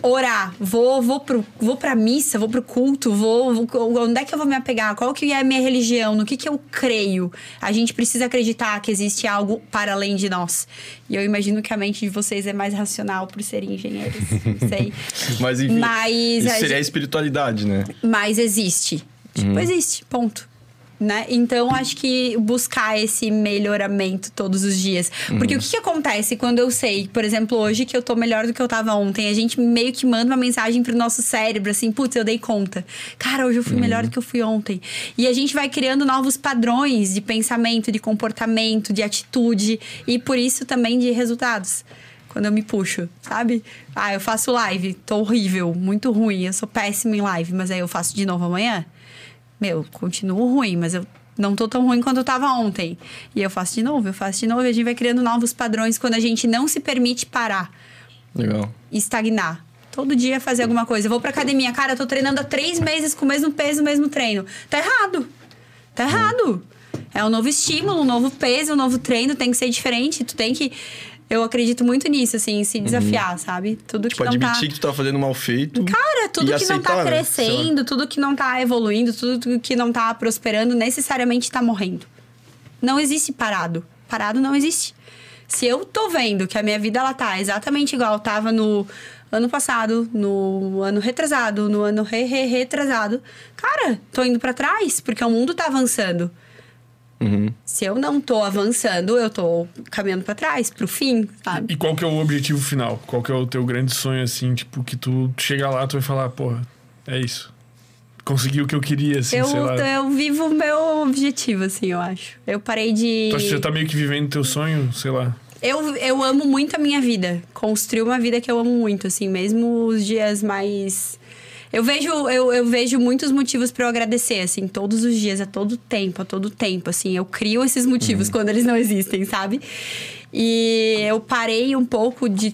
orar, vou vou pro, vou pra missa, vou pro culto, vou, vou onde é que eu vou me apegar? Qual que é a minha religião? No que que eu creio? A gente precisa acreditar que existe algo para além de nós. E eu imagino que a mente de vocês é mais racional por serem engenheiros, não sei. Mas enfim, Mas isso a seria a gente- espiritualidade, né? Mas existe. Tipo, existe, ponto. Né? Então, acho que buscar esse melhoramento todos os dias. Porque o que, que acontece quando eu sei, por exemplo, hoje que eu tô melhor do que eu tava ontem? A gente meio que manda uma mensagem pro nosso cérebro, assim, putz, eu dei conta. Cara, hoje eu fui melhor do que eu fui ontem. E a gente vai criando novos padrões de pensamento, de comportamento, de atitude e por isso também de resultados quando eu me puxo, sabe? Ah, eu faço live, tô horrível, muito ruim, eu sou péssima em live, mas aí eu faço de novo amanhã. Meu, continuo ruim, mas eu não tô tão ruim quanto eu tava ontem. E eu faço de novo, eu faço de novo, e a gente vai criando novos padrões quando a gente não se permite parar, Legal. estagnar. Todo dia fazer alguma coisa. Eu vou pra academia, cara, eu tô treinando há três meses com o mesmo peso, o mesmo treino. Tá errado. Tá errado. É um novo estímulo, um novo peso, um novo treino, tem que ser diferente. Tu tem que. Eu acredito muito nisso, assim, se desafiar, sabe? Tudo Tipo, que não tá. admitir que tu tá fazendo mal feito. Cara, tudo que não tá aceitar, né? crescendo, tudo que não tá evoluindo, tudo que não tá prosperando, necessariamente tá morrendo. Não existe parado. Parado não existe. Se eu tô vendo que a minha vida ela tá exatamente igual tava no ano passado, no ano retrasado, no ano re, re retrasado, cara, tô indo pra trás, porque o mundo tá avançando. Uhum. Se eu não tô avançando, eu tô caminhando pra trás, pro fim, sabe? E qual que é o objetivo final? Qual que é o teu grande sonho, assim, tipo, que tu chega lá, tu vai falar, porra, é isso. Consegui o que eu queria, assim, eu, sei lá. eu vivo o meu objetivo, assim, eu acho. Eu parei de. Tu acha que você tá meio que vivendo teu sonho, sei lá. Eu, eu amo muito a minha vida. Construí uma vida que eu amo muito, assim, mesmo os dias mais. Eu vejo, eu, eu vejo muitos motivos para eu agradecer, assim, todos os dias, a todo tempo, a todo tempo, assim. Eu crio esses motivos quando eles não existem, sabe? E eu parei um pouco de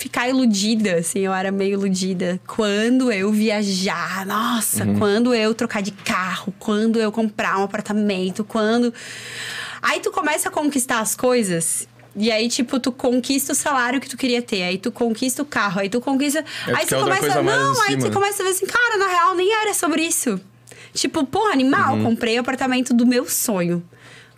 ficar iludida, assim, eu era meio iludida. Quando eu viajar, nossa, quando eu trocar de carro, quando eu comprar um apartamento, quando. Aí tu começa a conquistar as coisas. E aí, tipo, tu conquista o salário que tu queria ter. Aí tu conquista o carro. Aí tu conquista. É, aí tu outra começa. Não, aí acima. você começa a ver assim, cara, na real, nem era sobre isso. Tipo, pô, animal, comprei o apartamento do meu sonho.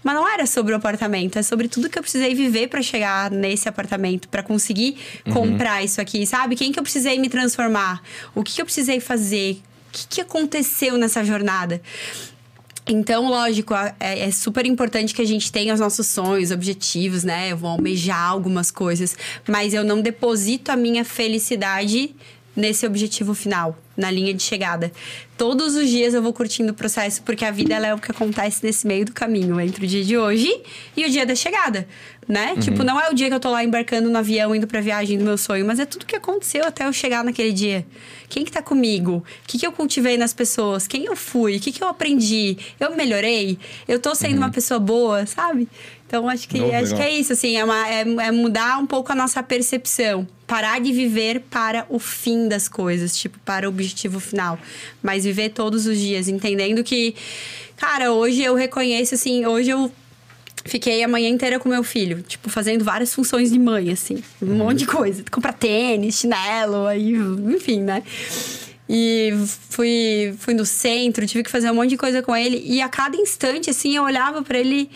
Mas não era sobre o apartamento, é sobre tudo que eu precisei viver pra chegar nesse apartamento, pra conseguir comprar isso aqui, sabe? Quem que eu precisei me transformar? O que, que eu precisei fazer? O que, que aconteceu nessa jornada? Então, lógico, é, é super importante que a gente tenha os nossos sonhos, objetivos, né? Eu vou almejar algumas coisas, mas eu não deposito a minha felicidade nesse objetivo final, na linha de chegada. Todos os dias eu vou curtindo o processo, porque a vida é o que acontece nesse meio do caminho, entre o dia de hoje e o dia da chegada, né? Tipo, não é o dia que eu tô lá embarcando no avião, indo pra viagem do meu sonho, mas é tudo que aconteceu até eu chegar naquele dia. Quem que tá comigo? O que, que eu cultivei nas pessoas? Quem eu fui? O que, que eu aprendi? Eu melhorei? Eu tô sendo uma pessoa boa, sabe? Então, acho que, acho legal. que é isso, assim, é, uma- é- é mudar um pouco a nossa percepção. Parar de viver para o fim das coisas, tipo, para o objetivo final. Mas viver todos os dias, entendendo que, cara, hoje eu reconheço, assim, hoje eu fiquei a manhã inteira com meu filho, tipo, fazendo várias funções de mãe, assim, um monte de coisa. Comprar tênis, chinelo, aí, enfim, né? E fui, fui no centro, tive que fazer um monte de coisa com ele. E a cada instante, assim, eu olhava pra ele.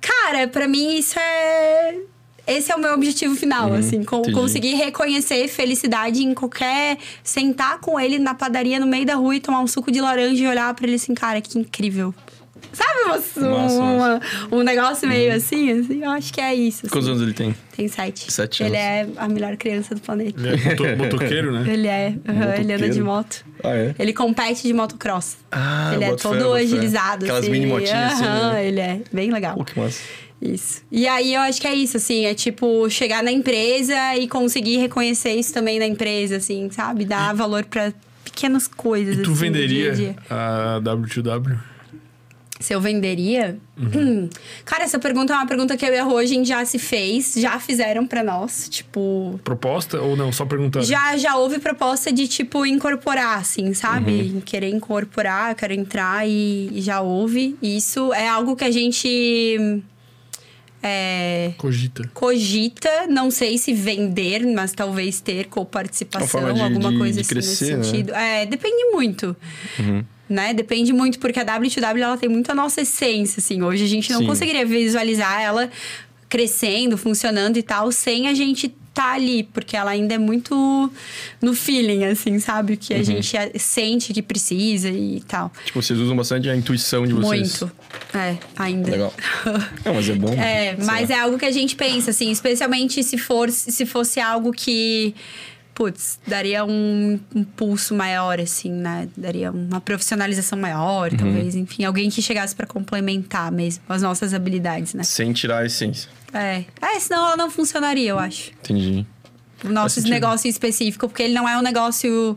Cara, pra mim isso é. Esse é o meu objetivo final, assim, com- entendi. conseguir reconhecer felicidade em qualquer. sentar com ele na padaria no meio da rua e tomar um suco de laranja e olhar pra ele assim, cara, que incrível. Sabe uma- Massa, uma- um negócio meio assim, assim? Eu acho que é isso. Quantos assim. anos ele tem? Tem sete. Sete Ele anos. é a melhor criança do planeta. Ele é moto- motoqueiro, né? Ele é, aham, ele anda de moto. Ah, é? Ele compete de motocross. Ah, ele é todo fé. agilizado. Aquelas assim. mini motinhas assim, Aham, né? ele é bem legal. Pô, que massa. Isso. E aí eu acho que é isso, assim, é tipo chegar na empresa e conseguir reconhecer isso também na empresa, assim, sabe? Dar valor pra pequenas coisas. E tu assim, venderia dia a dia. a W2W? Se eu venderia? Uhum. Hum. Cara, essa pergunta é uma pergunta que eu e a Rogem já se fez, já fizeram pra nós. Tipo, Proposta ou não? Só perguntando. Já, já houve proposta de, tipo, incorporar, assim, sabe? Uhum. Querer incorporar, quero entrar e, e já houve. E Isso é algo que a gente é, Cogita. cogita, não sei se vender, mas talvez ter coparticipação, de- alguma de- coisa de assim crescer, né? nesse sentido. É, depende muito. Uhum. Né? Depende muito, porque a W2W ela tem muito a nossa essência, assim. Hoje a gente não Sim. conseguiria visualizar ela crescendo, funcionando e tal, sem a gente tá ali, porque ela ainda é muito no feeling, assim, sabe? O que a Uhum. gente sente que precisa e tal. Tipo, vocês usam bastante a intuição de vocês. Muito. É, ainda. Legal. Não, mas é bom. É, mas lá. é algo que a gente pensa, assim, especialmente se, for, se fosse algo que, putz, daria um impulso maior, assim, né? Daria uma profissionalização maior, Uhum. talvez, enfim, alguém que chegasse pra complementar mesmo as nossas habilidades, né? Sem tirar a essência. É. É, senão ela não funcionaria, eu acho. Entendi. O nosso negócio em específico, porque ele não é um negócio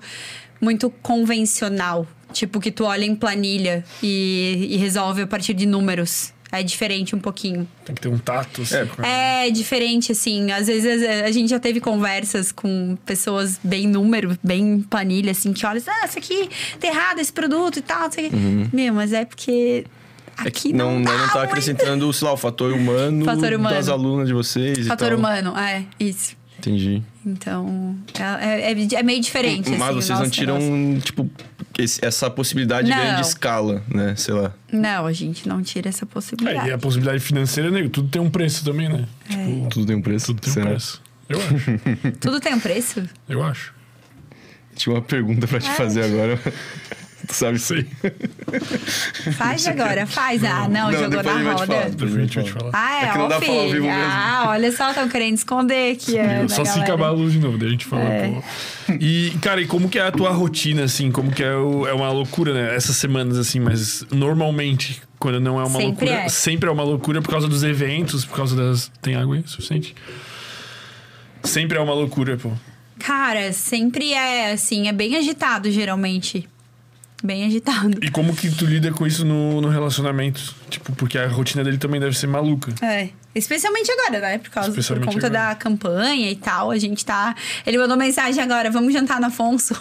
muito convencional. Tipo, que tu olha em planilha e, e resolve a partir de números. É diferente um pouquinho. Tem que ter um tato. Assim, É. É diferente, assim. Às vezes a gente já teve conversas com pessoas bem número, bem planilha, assim, que olham, ah, isso aqui tá errado, esse produto e tal. Não sei o quê. Meu, mas é porque É aqui que não, não, tá não, tá acrescentando, sei lá, o fator humano, Fator humano. das alunas de vocês. e Fator tal. humano, é, isso. Entendi. Então, é, é, é meio diferente. Mas assim, vocês não tiram, negócio. tipo, esse- essa possibilidade de Não. grande escala, né? Sei lá. Não, a gente não tira essa É, possibilidade. e a possibilidade financeira, nego, tudo tem um preço também, né? Tipo, Tudo tem um preço. tudo tem um será? preço. Eu acho. Tudo tem um preço? Eu acho. Tinha uma pergunta pra te Ah. fazer agora. Tu sabe Sei. Faz agora, faz. Ah, não, Não, jogou na roda. falar. Depois a gente vai te falar. Ah, é, É que não ó, dá falar ao filho. vivo mesmo. Ah, olha só, estão querendo esconder aqui. É, Só se acabar a luz de novo, daí a gente fala, É. pô. E, cara, e como que é a tua rotina, assim? Como que é, o- é uma loucura, né? Essas semanas, assim, mas normalmente, quando não é uma Sempre loucura, é. sempre é uma loucura por causa dos eventos, por causa das. Tem água aí suficiente? Sempre é uma loucura, pô. Cara, sempre é assim, é bem agitado geralmente. Bem agitado. E como que tu lida com isso no, no relacionamento? Tipo, porque a rotina dele também deve ser maluca. É. Especialmente agora, né? Por causa por conta agora. da campanha e tal. A gente tá. Ele mandou mensagem agora, vamos jantar no Afonso.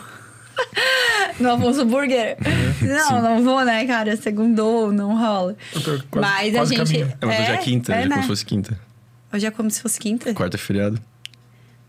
no Afonso Burger. não, não vou, né, cara? Segundou, não rola. Eu tô quase- Mas a gente. caminho. É, hoje é quinta, é, hoje é né? como se fosse quinta. Hoje é como se fosse quinta. Quarta é feriado.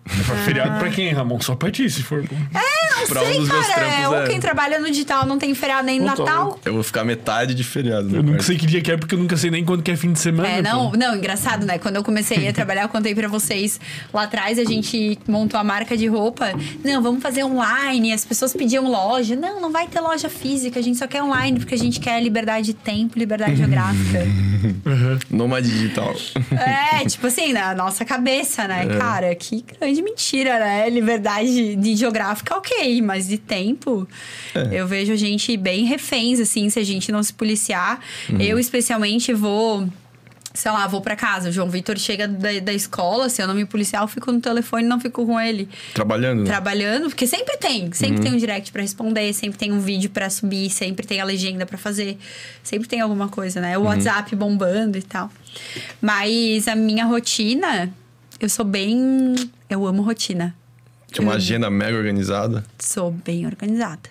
Feriado pra quem, Ramon? Só pra ti, se for. pô. Não Pra um sei, dos meus cara. trampos, ou é. quem trabalha no digital não tem feriado nem no Natal. Eu vou ficar metade de feriado. Eu no nunca sei que dia que é, porque eu nunca sei nem quando que é fim de semana. É, pô. não, não, engraçado, né? Quando eu comecei a trabalhar, eu contei pra vocês lá atrás, a gente montou a marca de roupa. Não, vamos fazer online, as pessoas pediam loja. Não, não vai ter loja física, a gente só quer online, porque a gente quer liberdade de tempo, liberdade geográfica. Nômade digital. É, tipo assim, na nossa cabeça, né? Cara, que grande mentira, né? Liberdade de geográfica, ok, mas de tempo, eu vejo a gente bem reféns, assim, se a gente não se policiar. Eu, especialmente, vou. Sei lá, vou pra casa. O João Vitor chega da, da escola, se eu não me policiar, eu fico no telefone não fico com ele. Trabalhando, né? Trabalhando, porque sempre tem. Sempre tem um direct pra responder, sempre tem um vídeo pra subir, sempre tem a legenda pra fazer. Sempre tem alguma coisa, né? O WhatsApp bombando e tal. Mas a minha rotina, eu sou bem. Eu amo rotina. Tinha uma agenda mega organizada. Sou bem organizada.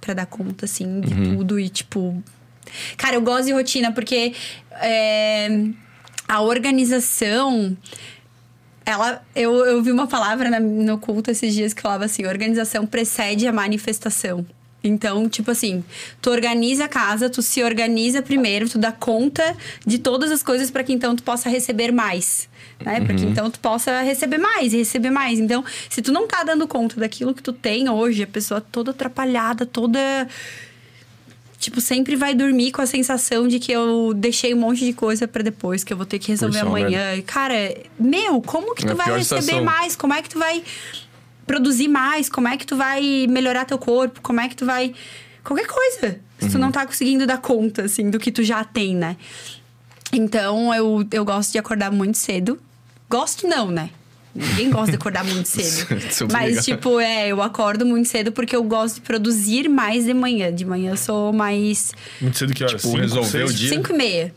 Pra dar conta, assim, de tudo e, tipo. Cara, eu gosto de rotina porque é, a organização. Ela, eu, eu vi uma palavra na- no culto esses dias que falava assim: organização precede a manifestação. Então, tipo assim, tu organiza a casa, tu se organiza primeiro, tu dá conta de todas as coisas para que então tu possa receber mais, né? Para que então tu possa receber mais e receber mais. Então, se tu não tá dando conta daquilo que tu tem hoje, a pessoa toda atrapalhada, toda Tipo, sempre vai dormir com a sensação de que eu deixei um monte de coisa pra depois, que eu vou ter que resolver é amanhã. E, Cara, meu, como que É tu a vai receber mais? Como é que tu vai produzir mais? Como é que tu vai melhorar teu corpo? Como é que tu vai. Qualquer coisa. Se Uhum. tu não tá conseguindo dar conta, assim, do que tu já tem, né? Então, eu, eu gosto de acordar muito cedo. Gosto não, né? Ninguém gosta de acordar muito cedo. Mas, tipo, é, eu acordo muito cedo porque eu gosto de produzir mais de manhã. De manhã eu sou mais Muito cedo que horas? Tipo, Cinco, resolver o dia. Cinco e meia.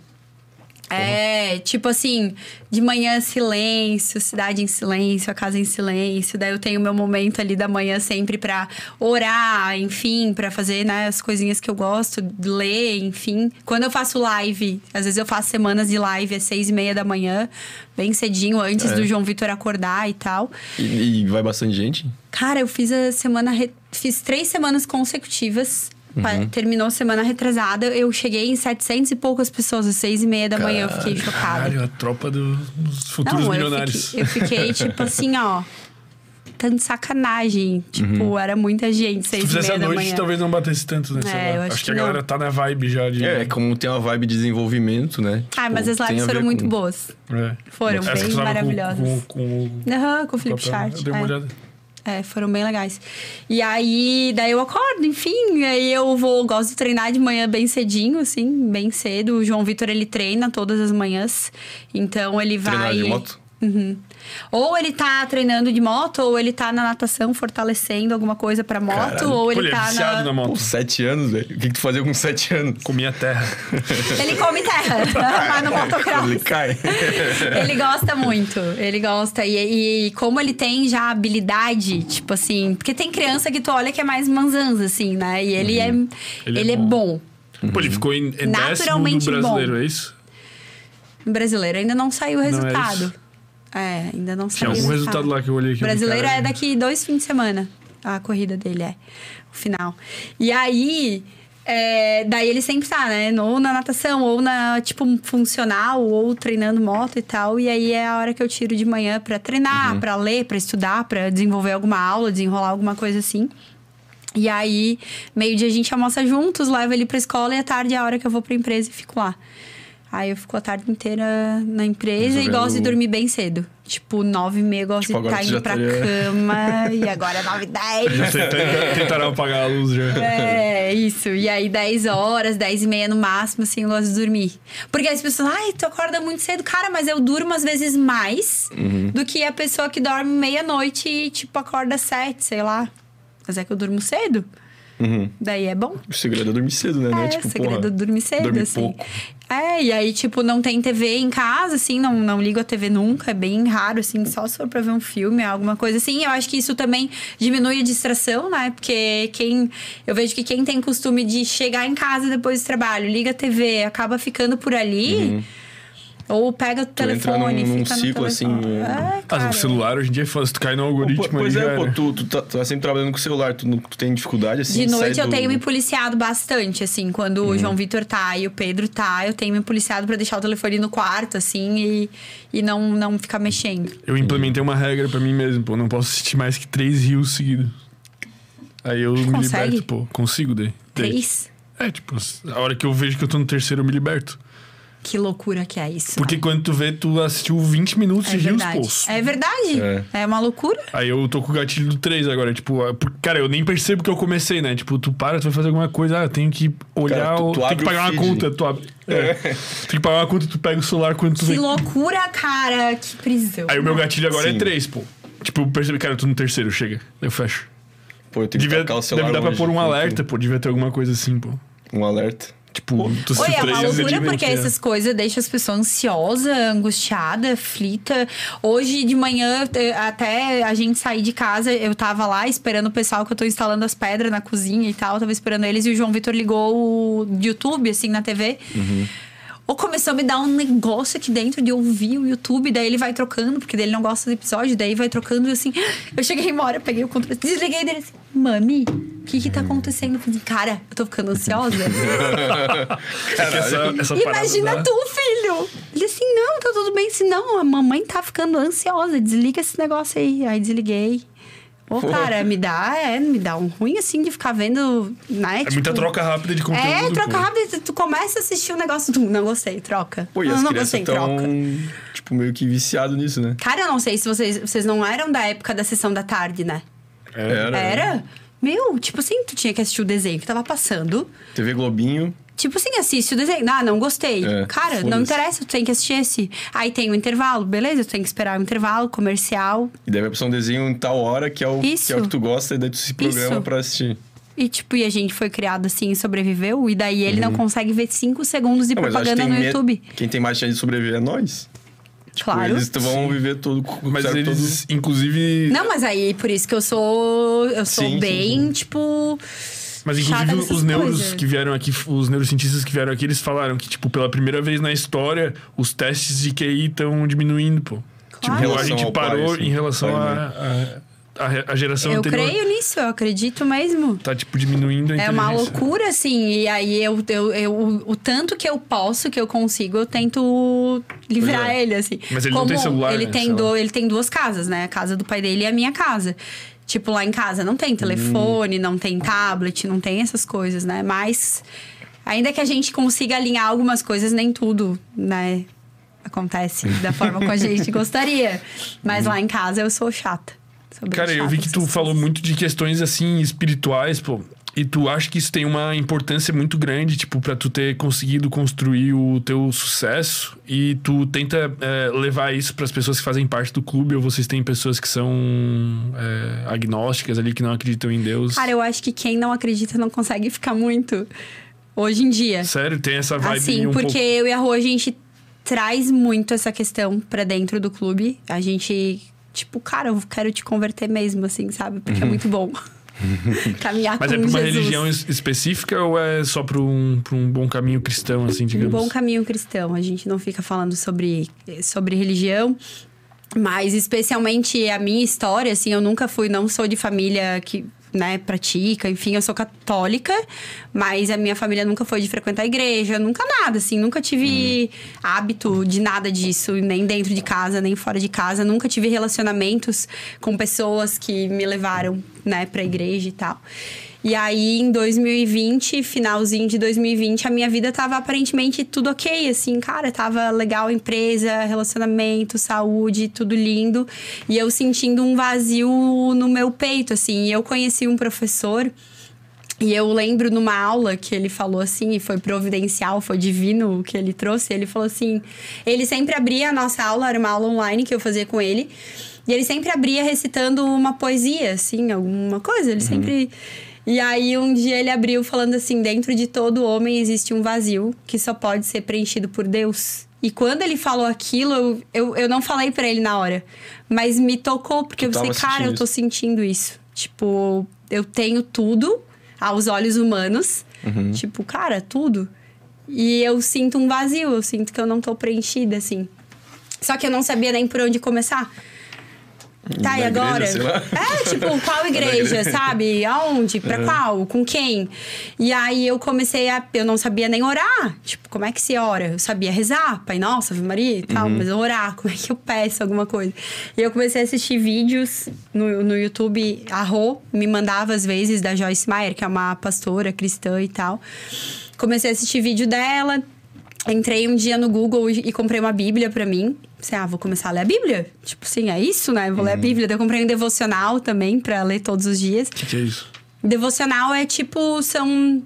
É, tipo assim, de manhã silêncio, cidade em silêncio, a casa em silêncio. Daí eu tenho meu momento ali da manhã sempre pra orar, enfim, pra fazer né, as coisinhas que eu gosto, de ler, enfim. Quando eu faço live, às vezes eu faço semanas de live às seis e meia da manhã, bem cedinho, antes É. do João Vitor acordar e tal. E, e vai bastante gente? Cara, eu fiz a semana. Fiz três semanas consecutivas. Pa- Terminou semana retrasada. Eu cheguei em 700 e poucas pessoas, às seis e meia da manhã. Eu fiquei chocada. Caralho, a tropa do- dos futuros Não, eu milionários. fiquei, eu fiquei, tipo assim, ó. Tanto de sacanagem. Tipo, era muita gente, Se seis tu e fizesse à da noite, manhã. talvez não batesse tanto, né? É, eu acho acho que que a não. galera tá na vibe já de. É, como tem uma vibe de desenvolvimento, né? Ah, mas Tipo, as tem lives a foram muito com- boas. É. Foram Essa bem com- maravilhosas. Com, com, o Aham, com o Felipe papel, Chart. Eu dei uma é. olhada. É, foram bem legais. E aí, daí eu acordo, enfim, aí eu vou, gosto de treinar de manhã bem cedinho, assim, bem cedo. O João Vitor, ele treina todas as manhãs, então ele vai... Treinar de moto? Uhum. Ou ele tá treinando de moto, ou ele tá na natação fortalecendo alguma coisa pra moto, Caralho. ou Pô, ele ele é tá viciado na... na Pô, moto. sete anos, velho. O que, que tu fazia com sete anos? Comia terra. Ele come terra, mas no motocross. Ele cai. Ele gosta muito, ele gosta. E, e como ele tem já habilidade, tipo assim, porque tem criança que tu olha que é mais manzanza, assim, né? E ele é ele, Ele é é bom. Pô, ele ficou em, em décimo Naturalmente do brasileiro, bom. é isso? Brasileiro ainda não saiu o Não é resultado. isso? É, ainda não Tinha saiu algum resultado lá que eu olhei aqui. Brasileiro é daqui dois fins de semana. A corrida dele é. O final. E aí. é, daí ele sempre tá, né? Ou na natação, ou na, tipo, funcional, ou treinando moto e tal. E aí é a hora que eu tiro de manhã pra treinar, pra ler, pra estudar, pra desenvolver alguma aula, desenrolar alguma coisa assim. E aí, meio-dia a gente almoça juntos, leva ele pra escola e à tarde é a hora que eu vou pra empresa e fico lá. Aí eu fico a tarde inteira na empresa e Resolvendo- gosto de dormir bem cedo. Tipo, nove e meia gosto Tipo, de estar tu indo pra estaria- cama. e agora é nove e dez. Tenta- Tentaram apagar a luz já. É, isso. E aí, 10 horas, 10 e meia no máximo, assim, eu gosto de dormir. Porque as pessoas, ai, tu acorda muito cedo. Cara, mas eu durmo às vezes mais Uhum. do que a pessoa que dorme meia-noite e, tipo, acorda sete, sei lá. Mas é que eu durmo cedo. Uhum. Daí é bom. O segredo é dormir cedo, né? Não É, tipo, o segredo porra, é dormir cedo, dormir assim. pouco. É, e aí, tipo, não tem TV em casa, assim, não, não ligo a TV nunca, é bem raro, assim, só se for pra ver um filme, alguma coisa assim. Eu acho que isso também diminui a distração, né? Porque quem. Eu vejo que quem tem costume de chegar em casa depois do trabalho, liga a TV, acaba ficando por ali. Ou pega o Tu entra telefone, num- num fica no ciclo, assim, telefone. é. Ah, cara. o celular hoje em dia é fácil, tu cai no algoritmo Pô, pois aí é, pô, tu, tu, tá, tu tá sempre trabalhando com o celular, tu, não- tu tem dificuldade assim. De sai noite eu do- tenho me policiado bastante, assim, quando Uhum. o João Vitor tá e o Pedro tá, eu tenho me policiado pra deixar o telefone no quarto, assim, e, e não, não ficar mexendo. Eu implementei uma regra pra mim mesmo, pô. Não posso assistir mais que três rios seguidos. Aí eu me consegue? liberto, pô. Consigo. Daí. Três? É, tipo, a hora que eu vejo que eu tô no terceiro, eu me liberto. Que loucura que é isso. Porque quando tu vê, tu assistiu 20 minutos é de rios, verdade. pô. É verdade. É. É. uma loucura. Aí eu tô com o gatilho do 3 agora, tipo, ah, por- cara, eu nem percebo que eu comecei, né? Tipo, tu para, tu vai fazer alguma coisa, ah, eu tenho que olhar, Cara, tu- o- tu tem que pagar uma conta, tu abre. É. tem que pagar uma conta, tu pega o celular quando tu Que vê. loucura, cara. Que prisão. Aí o meu gatilho agora Sim. é 3, pô. Tipo, eu percebi, cara, eu tô no terceiro, chega. Eu fecho. Pô, eu tenho que Devia, tacar o celular deve dar pra pôr um alerta, pô. Devia ter alguma coisa assim, pô. que- Um alerta. Tipo, tu Oi, é uma loucura porque vem, essas coisas deixam as pessoas ansiosas, angustiadas, aflita. Hoje de manhã, até a gente sair de casa, eu tava lá esperando o pessoal que eu tô instalando as pedras na cozinha e tal. Tava esperando eles e o João Vitor ligou o YouTube, assim, na TV. Ou começou a me dar um negócio aqui dentro de ouvir o YouTube, daí ele vai trocando, porque daí ele não gosta do episódio, daí vai trocando e assim. Eu cheguei uma hora, peguei o controle, desliguei dele assim, mami, o que que tá acontecendo? Eu falei, cara, eu tô ficando ansiosa. Que essa, essa parada Imagina dá- tu, filho! Ele assim, não, tá tudo bem. Se não, a mamãe tá ficando ansiosa. Desliga esse negócio aí. Aí desliguei. Ô, Pô. cara, me dá, é, me dá um ruim assim de ficar vendo, né? É muita troca rápida de conteúdo. É, troca pô. rápido. Tu começa a assistir o negócio, tu não gostei, troca. Pô, e não, as não crianças estão, troca. tipo, meio que viciado nisso, né? Cara, eu não sei se vocês, vocês não eram da época da sessão da tarde, né? Era. Era? Meu, tipo assim, tu tinha que assistir o desenho que tava passando. TV Globinho. Tipo assim, assiste o desenho. Ah, não gostei. É, Cara, não interessa, tu tem que assistir esse. Aí tem o intervalo, beleza? Tu tem que esperar o intervalo comercial. E deve passar um desenho em tal hora que é o, Isso. que, é o que tu gosta e daí tu se programa Isso. pra assistir. E, tipo, e a gente foi criado assim e sobreviveu. E daí ele não consegue ver cinco segundos de Não, Uhum. propaganda no me- YouTube. Quem tem mais chance de sobreviver é nós. Tipo, Claro. Eles vão viver todo Mas eles, inclusive. Não, mas aí por isso que eu sou. Eu sou Sim, sim, bem, sim. tipo. Mas inclusive os neuros coisas. que vieram aqui, os neurocientistas que vieram aqui, eles falaram que, tipo, pela primeira vez na história, os testes de QI estão diminuindo, pô. Claro. Tipo, a gente ao pai, parou assim, em relação à a, a, a geração Eu anterior. creio nisso, eu acredito mesmo. Tá, tipo, diminuindo a É uma loucura, assim. E aí, eu, eu, eu, o, o tanto que eu posso, que eu consigo, eu tento livrar é. ele, assim. Mas ele não tem celular, Ele, né? tem do, ele tem duas casas, né? A casa do pai dele e a minha casa. Tipo, lá em casa não tem telefone, não tem tablet, não tem essas coisas, né? Mas, ainda que a gente consiga alinhar algumas coisas, nem tudo, né? Acontece da forma como a gente gostaria. Mas lá em casa eu sou chata. Cara, eu vi que tu falou muito de questões assim espirituais, pô. E tu acha que isso tem uma importância muito grande, tipo, pra tu ter conseguido construir o teu sucesso e tu tenta é, levar isso pras pessoas que fazem parte do clube ou vocês têm pessoas que são é, agnósticas ali, que não acreditam em Deus? Cara, eu acho que quem não acredita não consegue ficar muito hoje em dia. Sério, tem essa vibe Assim, um porque pouco... eu e a Rô, a gente traz muito essa questão pra dentro do clube. A gente, tipo, cara, eu quero te converter mesmo, assim, sabe? Porque é muito bom. Caminhar. Mas com é pra uma Jesus. religião es- específica ou é só pra um, pra um bom caminho cristão, assim, Um digamos? bom caminho cristão. A gente não fica falando sobre, sobre religião. Mas especialmente a minha história, assim, eu nunca fui, não sou de família que, né, pratica, enfim, eu sou católica, mas a minha família nunca foi de frequentar a igreja, nunca nada, assim, nunca tive hábito de nada disso, nem dentro de casa, nem fora de casa, nunca tive relacionamentos com pessoas que me levaram, né, pra igreja e tal. E aí, em 2020, finalzinho de 2020, a minha vida tava aparentemente tudo ok, assim, cara, tava legal, empresa, relacionamento, saúde, tudo lindo. E eu sentindo um vazio no meu peito, assim. E eu conheci um professor. E eu lembro numa aula que ele falou assim, e foi providencial, foi divino o que ele trouxe. Ele falou assim: ele sempre abria a nossa aula, era uma aula online que eu fazia com ele, e ele sempre abria recitando uma poesia, assim, alguma coisa. Ele sempre. E aí um dia ele abriu falando assim: dentro de todo homem existe um vazio que só pode ser preenchido por Deus. E quando ele falou aquilo, eu, eu, eu não falei pra ele na hora, mas me tocou, porque eu pensei, tava cara, eu tô sentindo isso. Tipo, eu tenho tudo aos olhos humanos. Tipo, cara, tudo. E eu sinto um vazio, eu sinto que eu não tô preenchida, assim. Só que eu não sabia nem por onde começar. Tá, e agora? igreja. É, tipo, qual igreja, sabe? Aonde? Pra qual? Com quem? E aí eu comecei a. Eu não sabia nem orar. Tipo, como é que se ora? Eu sabia rezar, Pai Nossa, Ave Maria e tal, mas orar, como é que eu peço alguma coisa? E eu comecei a assistir vídeos no, no YouTube. A Rô me mandava às vezes da Joyce Meyer, que é uma pastora cristã e tal. Comecei a assistir vídeo dela. Entrei um dia no Google e, e comprei uma Bíblia pra mim. Pensei, ah, vou começar a ler a Bíblia. Tipo assim, é isso, né? Vou ler a Bíblia. Daí eu comprei um devocional também pra ler todos os dias. O que, que é isso? Devocional é tipo, são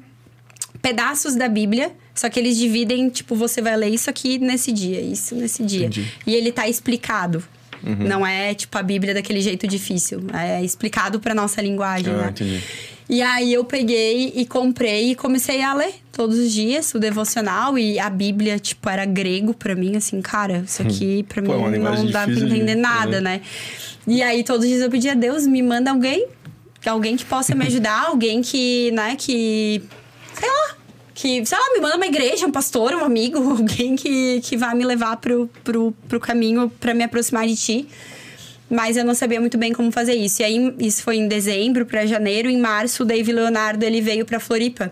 pedaços da Bíblia, só que eles dividem, tipo, você vai ler isso aqui nesse dia, isso nesse dia. Entendi. E ele tá explicado. Não é, tipo, a Bíblia daquele jeito difícil. É explicado pra nossa linguagem, Ah, né? entendi. E aí eu peguei e comprei e comecei a ler todos os dias o devocional e a Bíblia, tipo, era grego pra mim, assim, cara, isso aqui pra Pô, é mim não dá pra difícil de- entender nada, é. né? E aí todos os dias eu pedia a Deus, me manda alguém, alguém que possa me ajudar, alguém que, né, que sei lá, que, sei lá, me manda uma igreja, um pastor, um amigo, alguém que, que vai me levar pro, pro, pro caminho pra me aproximar de ti. Mas eu não sabia muito bem como fazer isso. E aí, isso foi em dezembro pra janeiro. Em março, o Dave Leonardo, ele veio pra Floripa.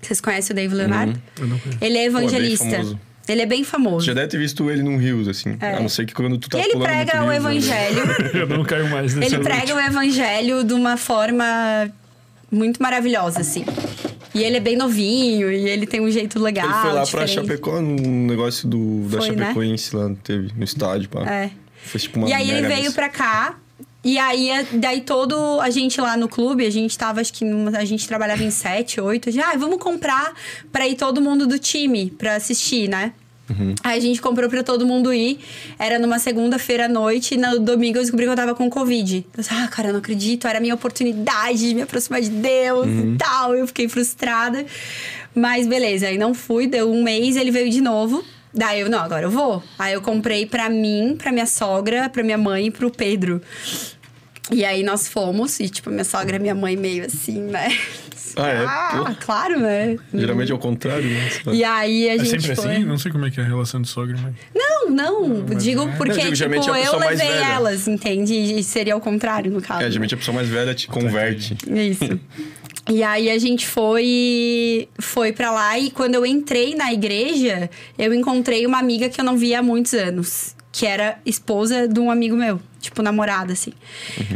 Vocês conhecem o Dave Leonardo? Eu não conheço. Ele é Pô, é evangelista. ele é bem famoso. Já deve ter visto ele num rios, assim. É. A não ser que quando tu tá ele prega o rios, né? evangelho. Eu não caio mais nesse Ele prega o evangelho de uma forma muito maravilhosa, assim. E ele é bem novinho, e ele tem um jeito legal. Ele foi lá pra diferente. Chapecó, no negócio do, da Foi, né? Chapecoense lá, teve no estádio, pá. É. Fez tipo uma E aí ele veio missa. pra cá. E aí, é- daí todo a gente lá no clube, a gente tava, acho que a gente trabalhava em sete, oito. Já, ah, vamos comprar pra ir todo mundo do time pra assistir, né? Uhum. Aí a gente comprou pra todo mundo ir. Era numa segunda-feira à noite e no domingo eu descobri que eu tava com Covid. Eu disse, ah, cara, eu não acredito. Era a minha oportunidade de me aproximar de Deus Uhum. e tal. Eu fiquei frustrada. Mas beleza, aí não fui. Deu um mês, ele veio de novo. Daí eu, não, agora eu vou. Aí eu comprei pra mim, pra minha sogra, pra minha mãe e pro Pedro. E aí nós fomos, e tipo, minha sogra e minha mãe meio assim, né? Ah, é? Ah, claro, né? Geralmente é o contrário, né? E aí a É gente sempre foi... assim? Não sei como é que é a relação de sogra, mas. Não, não. digo é. porque, Não, digo, tipo, geralmente é a eu pessoa mais levei velha. elas, entende? E seria o contrário, no caso. É, geralmente a pessoa mais velha te converte. Isso. E aí a gente foi foi para lá e quando eu entrei na igreja, eu encontrei uma amiga que eu não via há muitos anos, que era esposa de um amigo meu, tipo namorada assim.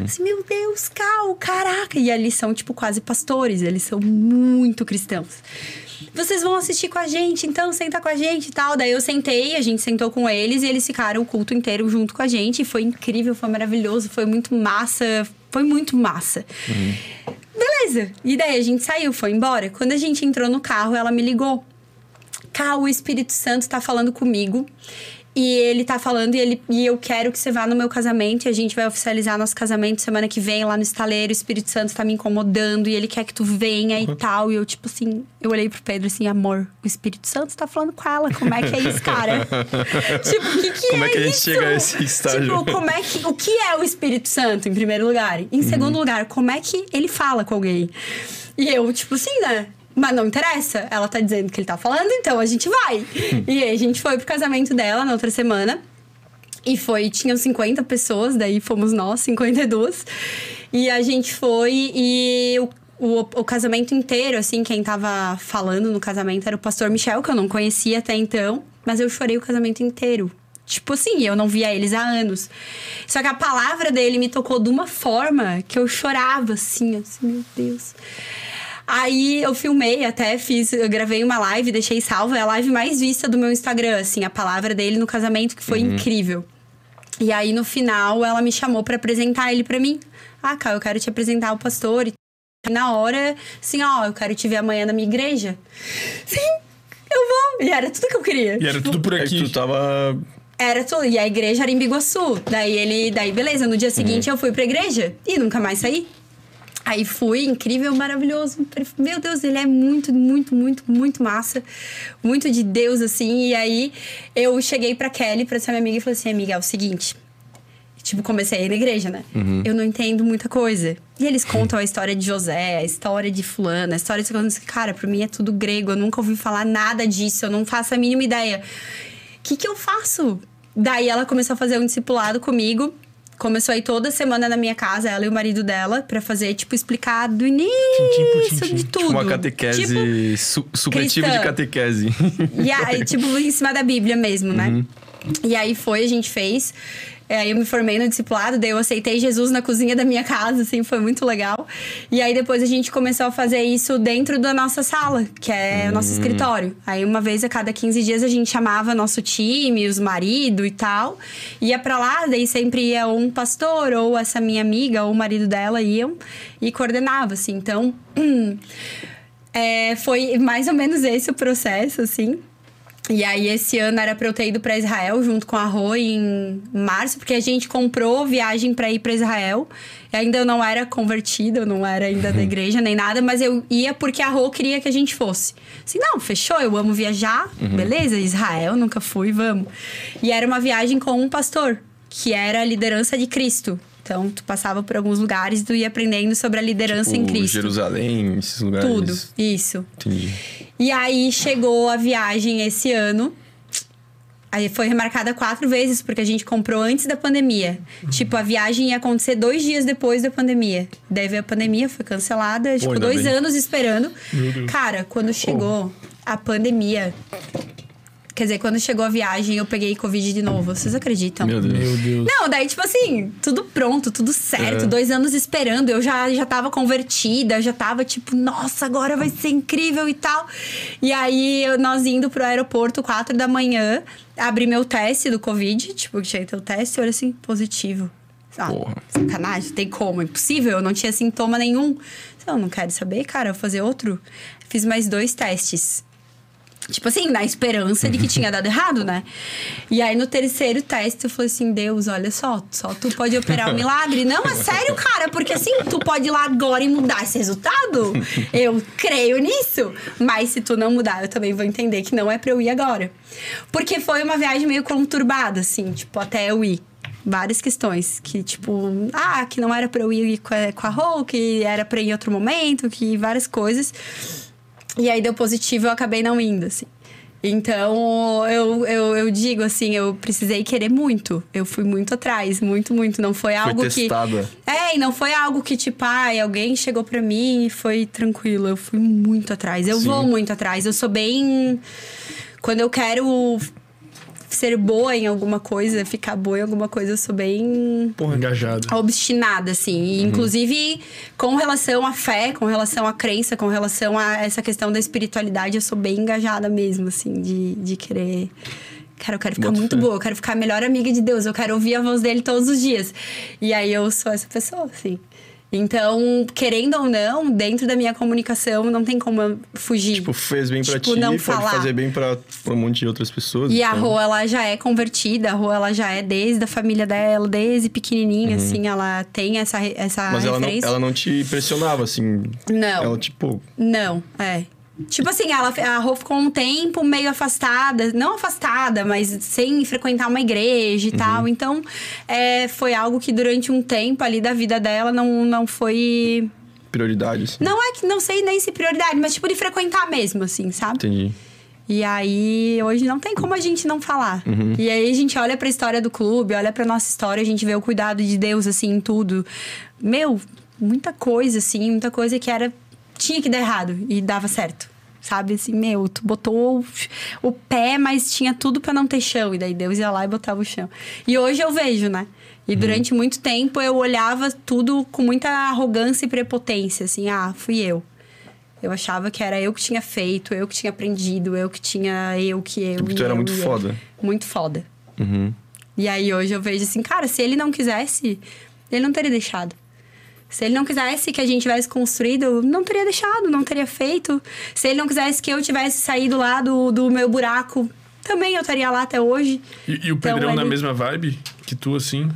assim meu Deus, Cal, caraca, e eles são tipo quase pastores, eles são muito cristãos. Vocês vão assistir com a gente, então senta com a gente e tal. Daí eu sentei, a gente sentou com eles e eles ficaram o culto inteiro junto com a gente. E foi incrível, foi maravilhoso, foi muito massa, foi muito massa. Beleza. E daí a gente saiu, foi embora. Quando a gente entrou no carro, ela me ligou. Cá, o Espírito Santo tá falando comigo. E ele tá falando e, ele, e eu quero que você vá no meu casamento e a gente vai oficializar nosso casamento semana que vem lá no estaleiro. O Espírito Santo tá me incomodando e ele quer que tu venha e tal. E eu, tipo assim, eu olhei pro Pedro assim, amor, o Espírito Santo tá falando com ela. Como é que é isso, cara? tipo, o que, que Como é é que a gente isso? chega a esse estágio? Tipo, como é que, o que é o Espírito Santo, em primeiro lugar? Em segundo lugar, como é que ele fala com alguém? E eu, tipo assim, né? Mas não interessa. Ela tá dizendo que ele tá falando, então a gente vai. e aí a gente foi pro casamento dela na outra semana. E foi, tinham 50 pessoas, daí fomos nós, 52. E a gente foi e o, o, o casamento inteiro, assim, quem tava falando no casamento era o pastor Michel, que eu não conhecia até então. Mas eu chorei o casamento inteiro. Tipo assim, eu não via eles há anos. Só que a palavra dele me tocou de uma forma que eu chorava, assim, assim, meu Deus. Aí eu filmei, até fiz, eu gravei uma live, deixei salva, é a live mais vista do meu Instagram, assim, a palavra dele no casamento, que foi incrível. E aí no final ela me chamou pra apresentar ele pra mim. Ah, cara, eu quero te apresentar o pastor. E na hora, assim, ó, eu quero te ver amanhã na minha igreja. Sim, eu vou. E era tudo que eu queria. E era Tipo, tudo por aqui. tu tava. era tudo. E a igreja era em Biguaçu. Daí ele. Daí, beleza, no dia seguinte eu fui pra igreja e nunca mais saí. Aí fui, incrível, maravilhoso. Meu Deus, ele é muito, muito, muito, muito massa. Muito de Deus, assim. E aí eu cheguei pra Kelly, pra ser minha amiga, e falei assim: amiga, é o seguinte. Tipo, comecei a ir na igreja, né? Eu não entendo muita coisa. E eles contam a história de José, a história de fulano, a história de... Cara, pra mim é tudo grego. Eu nunca ouvi falar nada disso. Eu não faço a mínima ideia. O que que eu faço? Daí ela começou a fazer um discipulado comigo. Começou a ir toda semana na minha casa, ela e o marido dela, pra fazer, tipo, explicar do início Tintim por tintim. de Tipo tudo. Tipo uma catequese, su supletivo de catequese. E aí, tipo, em cima da Bíblia mesmo, né? Uhum. E aí foi, a gente fez. É, Aí eu me formei no discipulado, daí eu aceitei Jesus na cozinha da minha casa, assim, foi muito legal. E aí depois a gente começou a fazer isso dentro da nossa sala, que é o nosso escritório. Aí uma vez a cada 15 dias a gente chamava nosso time, os marido e tal, ia pra lá, daí sempre ia um pastor ou essa minha amiga ou o marido dela iam e coordenava, assim. Então, é, foi mais ou menos esse o processo, assim. E aí, esse ano era pra eu ter ido pra Israel junto com a Rô em março, porque a gente comprou viagem pra ir pra Israel. E ainda eu não era convertida, eu não era ainda da igreja nem nada, mas eu ia porque a Rô queria que a gente fosse. Assim, não, fechou, eu amo viajar, beleza, Israel, nunca fui, vamos. E era uma viagem com um pastor, que era a liderança de Cristo. Então, tu passava por alguns lugares e tu ia aprendendo sobre a liderança em Tipo, Cristo. Jerusalém, esses lugares. Tudo, isso. Entendi. E aí chegou a viagem esse ano. Aí foi remarcada quatro vezes, porque a gente comprou antes da pandemia. Tipo, a viagem ia acontecer dois dias depois da pandemia. Daí veio a pandemia, foi cancelada. tipo, ainda dois bem. anos esperando. Cara, quando chegou a pandemia. Quer dizer, quando chegou a viagem, eu peguei Covid de novo. Vocês acreditam? Meu Deus. Meu Deus. Não, daí, tipo assim, tudo pronto, tudo certo, É. dois anos esperando. Eu já, já tava convertida, já tava tipo, nossa, agora vai ser incrível e tal. E aí, nós indo pro aeroporto, quatro da manhã, abri meu teste do Covid, tipo, tinha que ter o teste, eu olhei assim, positivo. Ah, Porra. sacanagem, tem como, impossível, eu não tinha sintoma nenhum. Eu não quero saber, cara, eu vou fazer outro. Fiz mais dois testes. Tipo assim, na esperança de que tinha dado errado, né? E aí, no terceiro teste, eu falei assim: Deus, olha só, só tu pode operar o milagre. Não, é sério, cara, porque assim, tu pode ir lá agora e mudar esse resultado. Eu creio nisso. Mas se tu não mudar, eu também vou entender que não é pra eu ir agora. Porque foi uma viagem meio conturbada, assim, tipo, até eu ir. Várias questões que, tipo, ah, que não era pra eu ir com a, com a Rô, que era pra ir em outro momento, que várias coisas. E aí deu positivo, eu acabei não indo, assim. Então, eu, eu, eu digo assim, eu precisei querer muito. Eu fui muito atrás, muito, muito. Não foi algo testada. que. É, e não foi algo que, tipo, ai, alguém chegou pra mim e foi tranquilo. Eu fui muito atrás. Eu Sim. vou muito atrás. Eu sou bem. Quando eu quero ser boa em alguma coisa, ficar boa em alguma coisa, eu sou bem Porra, engajado. obstinada, assim. E, Inclusive, com relação à fé, com relação à crença, com relação a essa questão da espiritualidade, eu sou bem engajada mesmo, assim, de, de querer. Cara, eu quero ficar muito fé. boa, eu quero ficar a melhor amiga de Deus, eu quero ouvir a voz dele todos os dias. E aí eu sou essa pessoa, assim. Então, querendo ou não, dentro da minha comunicação, não tem como eu fugir. Tipo, fez bem pra Tipo, ti, não pode falar. fazer bem pra, pra um monte de outras pessoas. E a então. Rô, ela já é convertida, a Rô, ela já é desde a família dela, desde pequenininha, assim, ela tem essa, essa Uhum. Mas ela não, referência. ela não te pressionava, assim. Não. Ela, tipo, Não, é. Tipo assim, ela, a Rô ficou um tempo meio afastada, não afastada, mas sem frequentar uma igreja e Uhum. tal. Então, é, foi algo que durante um tempo ali da vida dela não, não foi. prioridade, assim. Não é que não sei nem se prioridade, mas tipo de frequentar mesmo, assim, sabe? Entendi. E aí, hoje não tem como a gente não falar. E aí, a gente olha pra história do clube, olha pra nossa história, a gente vê o cuidado de Deus, assim, em tudo. Meu, muita coisa, assim, muita coisa que era. Tinha que dar errado e dava certo. Sabe, assim, meu, tu botou o, o pé, mas tinha tudo pra não ter chão. E daí Deus ia lá e botava o chão. E hoje eu vejo, né? E durante muito tempo eu olhava tudo com muita arrogância e prepotência, assim, ah, fui eu. Eu achava que era eu que tinha feito, eu que tinha aprendido, eu que tinha eu que eu. Porque e tu era eu, muito eu. foda. Muito foda. Uhum. E aí hoje eu vejo assim, cara, se ele não quisesse, ele não teria deixado. Se ele não quisesse que a gente tivesse construído, não teria deixado, não teria feito. Se ele não quisesse que eu tivesse saído lá do, do meu buraco, também eu estaria lá até hoje. E, e o Então, Pedrão na ele- mesma vibe que tu, assim?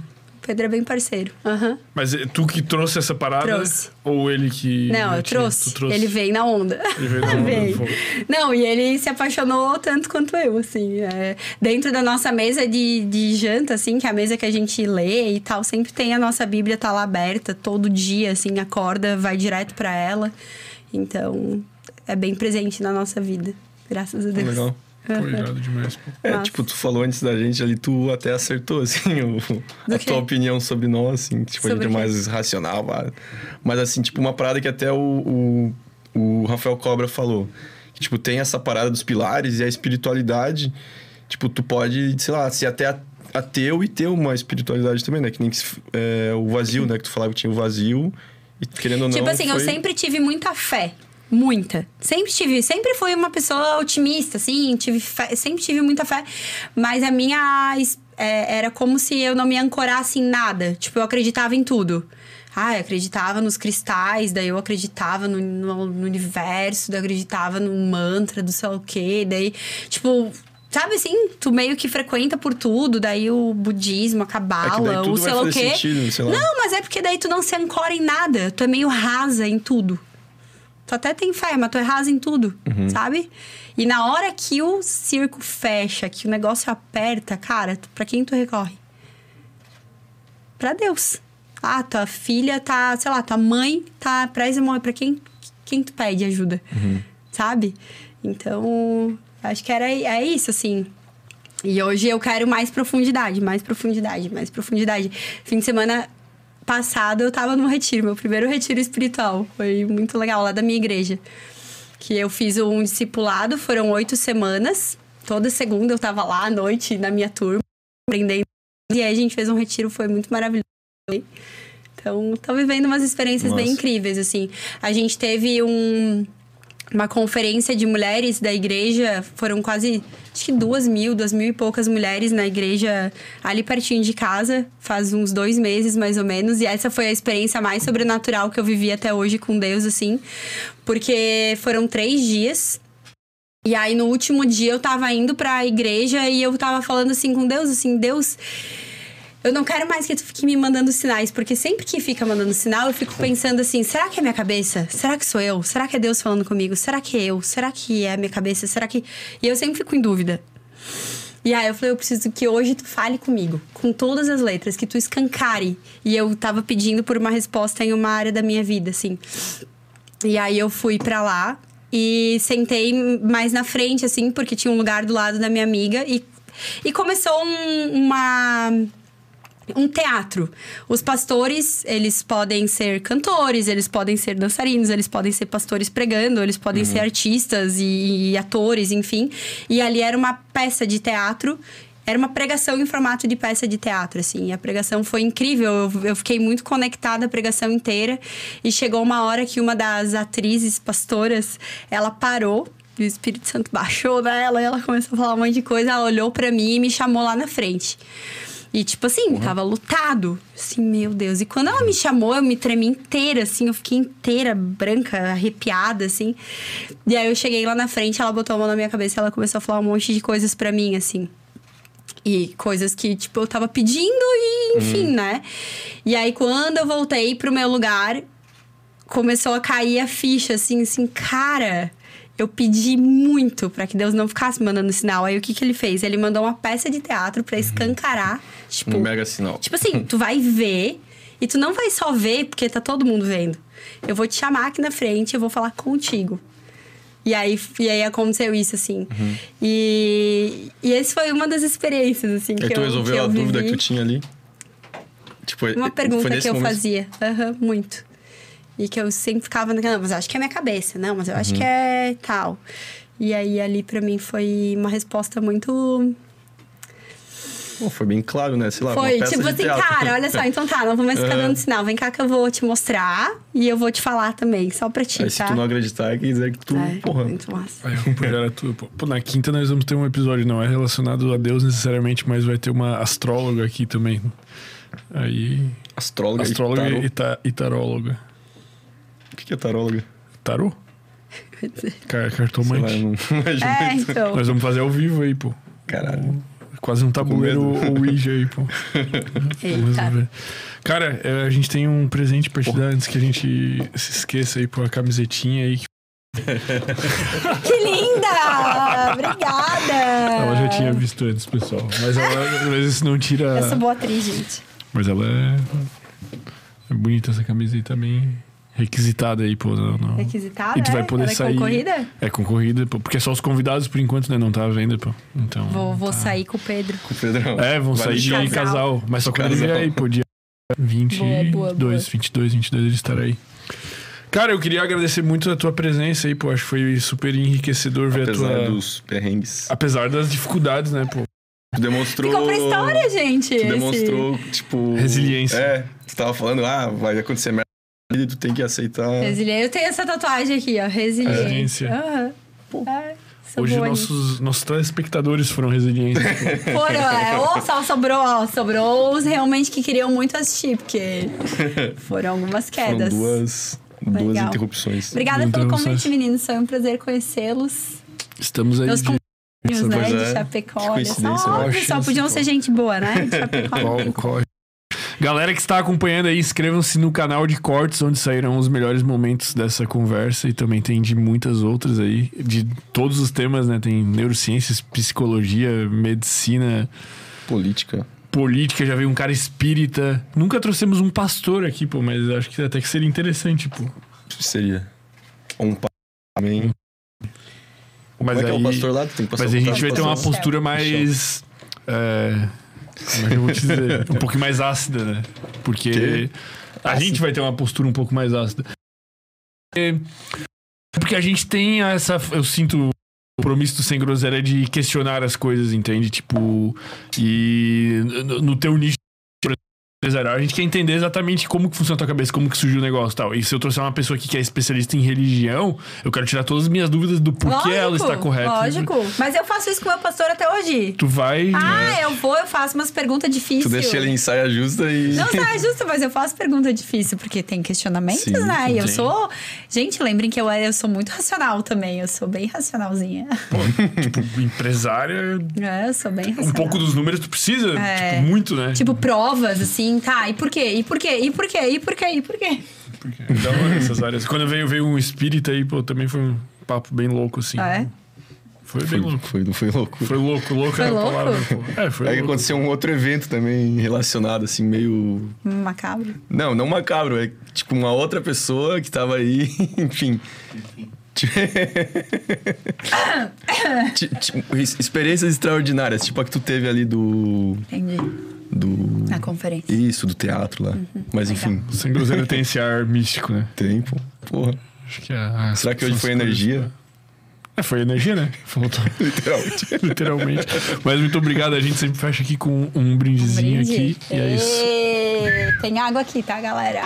Pedro é bem parceiro. Aham. Mas é tu que trouxe essa parada? Trouxe. Ou ele que. Não, eu tinha? trouxe. Trouxe. Ele veio na onda. Ele veio na onda. Não, e ele se apaixonou tanto quanto eu, assim. é, dentro da nossa mesa de, de janta, assim, que é a mesa que a gente lê e tal, sempre tem a nossa Bíblia tá lá aberta, todo dia, assim, acorda, vai direto pra ela. Então, é bem presente na nossa vida. Graças a Deus. Legal. Pô, irado demais, pô. É, Massa. tipo, tu falou antes da gente ali, tu até acertou, assim, o, a quê? tua opinião sobre nós, assim. Tipo, a Sobre gente é mais racional. Mas, assim, tipo, uma parada que até o, o, o Rafael Cobra falou. Que, tipo, tem essa parada dos pilares e a espiritualidade. Tipo, tu pode, sei lá, ser até ateu e ter uma espiritualidade também, né? Que nem é, o vazio, né? Que tu falava que tinha o vazio. E querendo ou não. Tipo assim, eu foi- sempre tive muita fé. Muita. Sempre tive. Sempre fui uma pessoa otimista, assim. Tive fé- sempre tive muita fé. Mas a minha. é, era como se eu não me ancorasse em nada. Tipo, eu acreditava em tudo. Ah, eu acreditava nos cristais, daí eu acreditava no, no- no universo, daí eu acreditava no mantra do sei lá o quê. Daí, tipo. Sabe assim, tu meio que frequenta por tudo, daí o budismo, a É cabala, tudo o sei lá o quê. sentido, sei lá. Não, mas é porque daí tu não se ancora em nada. Tu é meio rasa em tudo. Tu até tem fé, mas tu é rasa em tudo, Uhum. sabe? E na hora que o circo fecha, que o negócio aperta, cara, pra quem tu recorre? Pra Deus. Ah, tua filha tá, sei lá, tua mãe tá prestes a morrer. Pra quem, quem tu pede ajuda? Sabe? Então, acho que era, é isso, assim. E hoje eu quero mais profundidade, mais profundidade, mais profundidade. Fim de semana passado eu tava num retiro, meu primeiro retiro espiritual. Foi muito legal, lá da minha igreja. Que eu fiz um discipulado, foram oito semanas. Toda segunda eu tava lá à noite na minha turma, aprendendo. E aí a gente fez um retiro, foi muito maravilhoso. Então, tô vivendo umas experiências bem Nossa. incríveis, assim. A gente teve um, uma conferência de mulheres da igreja, foram quase, acho que duas mil, duas mil e poucas mulheres na igreja ali pertinho de casa, faz uns dois meses mais ou menos. E essa foi a experiência mais sobrenatural que eu vivi até hoje com Deus, assim, porque foram três dias. E aí, no último dia, eu tava indo pra igreja e eu tava falando assim com Deus, assim, Deus, eu não quero mais que tu fique me mandando sinais, porque sempre que fica mandando sinal, eu fico pensando assim: será que é minha cabeça? Será que sou eu? Será que é Deus falando comigo? Será que é eu? Será que é minha cabeça? Será que. E eu sempre fico em dúvida. E aí eu falei, eu preciso que hoje tu fale comigo, com todas as letras, que tu escancare. E eu tava pedindo por uma resposta em uma área da minha vida, assim. E aí eu fui pra lá e sentei mais na frente, assim, porque tinha um lugar do lado da minha amiga. E, e começou um- uma um teatro. Os pastores, eles podem ser cantores, eles podem ser dançarinos, eles podem ser pastores pregando, eles podem ser artistas e, e atores, enfim. E ali era uma peça de teatro. Era uma pregação em formato de peça de teatro, assim. A pregação foi incrível. Eu, eu fiquei muito conectada a pregação inteira. E chegou uma hora que uma das atrizes pastoras, ela parou e o Espírito Santo baixou nela e ela começou a falar um monte de coisa. Ela olhou pra mim e me chamou lá na frente. E, tipo assim, tava lotado. Assim, meu Deus. E quando ela me chamou, eu me tremi inteira, assim. Eu fiquei inteira, branca, arrepiada, assim. E aí eu cheguei lá na frente, ela botou a mão na minha cabeça e ela começou a falar um monte de coisas pra mim, assim. E coisas que, tipo, eu tava pedindo e, enfim, né? E aí, quando eu voltei pro meu lugar, começou a cair a ficha, assim, assim, cara... Eu pedi muito pra que Deus não ficasse mandando sinal. Aí o que que ele fez? Ele mandou uma peça de teatro pra escancarar. Tipo, Um mega sinal. Tipo assim, tu vai ver e tu não vai só ver porque tá todo mundo vendo. Eu vou te chamar aqui na frente, eu vou falar contigo. E aí, e aí aconteceu isso, assim. Uhum. E, e esse foi uma das experiências, assim, que Aí tu eu, resolveu que eu a dúvida que tu tinha ali? Tipo, Uma pergunta que eu momento- fazia. Aham, muito. E que eu sempre ficava naquela, não, mas eu acho que é minha cabeça. Não, mas eu Uhum. acho que é tal. E aí, ali, pra mim, foi uma resposta muito Pô, foi bem claro, né? Sei lá, Foi, uma peça tipo de assim, teatro. cara, olha só, então tá, não vou mais ficar dando sinal. Vem cá que eu vou te mostrar e eu vou te falar também, só pra ti, Aí se tá? tu não acreditar, quer dizer que tu, É, porra... muito massa. Aí era tudo. Pô. Pô, na quinta nós vamos ter um episódio, não é relacionado a Deus necessariamente, mas vai ter uma astróloga aqui também. Aí. Astróloga, Astróloga e tarô. e, ta, e taróloga. O que que é taróloga? Tarô? Car lá, cartomante. eu não É, então. Nós vamos fazer ao vivo aí, pô. Caralho. Quase um tabuleiro medo. Ouija aí, pô. Vamos Eita. Cara, é, a gente tem um presente pra te dar antes que a gente se esqueça aí, pô, a camisetinha aí. Que linda! Obrigada! Ela já tinha visto antes, pessoal. Mas ela, às vezes, não tira. Eu sou boa atriz, gente. Mas ela é. É bonita essa camiseta também. Requisitada aí, pô. Não, não. Requisitada, E tu vai é? poder é sair. concorrida? É concorrida, pô. Porque só os convidados, por enquanto, né? Não tá à venda, pô. Então. Vou, vou tá. sair com o Pedro. Com o Pedrão. É, vão Vai sair de shopping. casal. Mas só quando ele Casal. vier aí, pô. Dia 22, Boa, boa, boa. 22, 22 ele estará aí. Cara, eu queria agradecer muito a tua presença aí, pô. Acho que foi super enriquecedor ver a Apesar tua. dos perrengues. Apesar das dificuldades, né, pô? Tu demonstrou. Ficou pra história, gente. Tu esse- demonstrou, tipo. Resiliência. É. Tu tava falando, ah, vai acontecer merda e tu tem que aceitar. Resiliência. Eu tenho essa tatuagem aqui, ó. Resiliência. É, Hoje boa nossos, nossos telespectadores foram resilientes. Foram, é, ou só sobrou, ó, sobrou os realmente que queriam muito assistir, porque foram algumas Foram quedas. duas, duas Legal. interrupções. Obrigada Então, pelo convite, Sasha. meninos. Foi um prazer conhecê-los. Estamos aí. Meus de- né? Pois De é. Chapecó. Olha só, né? pessoal, podiam ser gente boa, né? De Chapecó. qual- Galera que está acompanhando aí, inscrevam-se no canal de cortes, onde sairão os melhores momentos dessa conversa e também tem de muitas outras aí, de todos os temas, né? Tem neurociências, psicologia, medicina, Política. política, já veio um cara espírita. Nunca trouxemos um pastor aqui, pô, mas acho que até que seria interessante, pô. Seria. Um pa- também. Mas Como é que é aí- o pastor lá? Tem que passar Mas a gente vai ter uma pastor. postura mais. É, como é que eu vou te dizer? Um pouquinho mais ácida, né? Porque Que? a gente vai ter uma postura um pouco mais ácida. É, Porque a gente tem essa. Eu sinto o compromisso do sem groselha de questionar as coisas, entende? Tipo. E no, no teu nicho. Empresarial, A gente quer entender exatamente como que funciona a tua cabeça, como que surgiu o negócio e tal. E se eu trouxer uma pessoa aqui que é especialista em religião, eu quero tirar todas as minhas dúvidas do porquê ela está correta. Lógico. Mas eu faço isso com o meu pastor até hoje. Tu vai. Ah, eu vou, eu faço umas perguntas difíceis. Tu deixa ele em saia justa e. Não tá justo, mas eu faço pergunta difícil, porque tem questionamentos, Sim, né? E eu sou. Gente, lembrem que eu, eu sou muito racional também. Eu sou bem racionalzinha. tipo, empresária. É, eu sou bem racional. Um pouco dos números tu precisa, É. tipo, muito, né? Tipo, provas, assim, tá, e por quê? E por quê? E por quê? E por quê? E por quê? Porque, da hora essas áreas. Quando veio, veio um espírita aí, pô, também foi um papo bem louco, assim. Ah, é? Foi bem louco. foi, não foi louco. Foi louco, louco Foi é a louco? palavra, pô. É, foi Aí que louco. aconteceu um outro evento também relacionado, assim, meio. Macabro. Não, não macabro, é tipo uma outra pessoa que tava aí, enfim. Ti- tipo, experiências extraordinárias, tipo a que tu teve ali do. Entendi. Do. Na conferência. Isso, do teatro lá. Mas legal. enfim, Sem groselha tem esse ar místico, né? tempo. Porra. Acho que é. ah, Será que hoje foi energia? É, foi energia, né? Faltou. Literalmente. Literalmente. Mas muito obrigado. A gente sempre fecha aqui com um brindezinho Brinde. aqui. E é isso. Tem água aqui, tá, galera?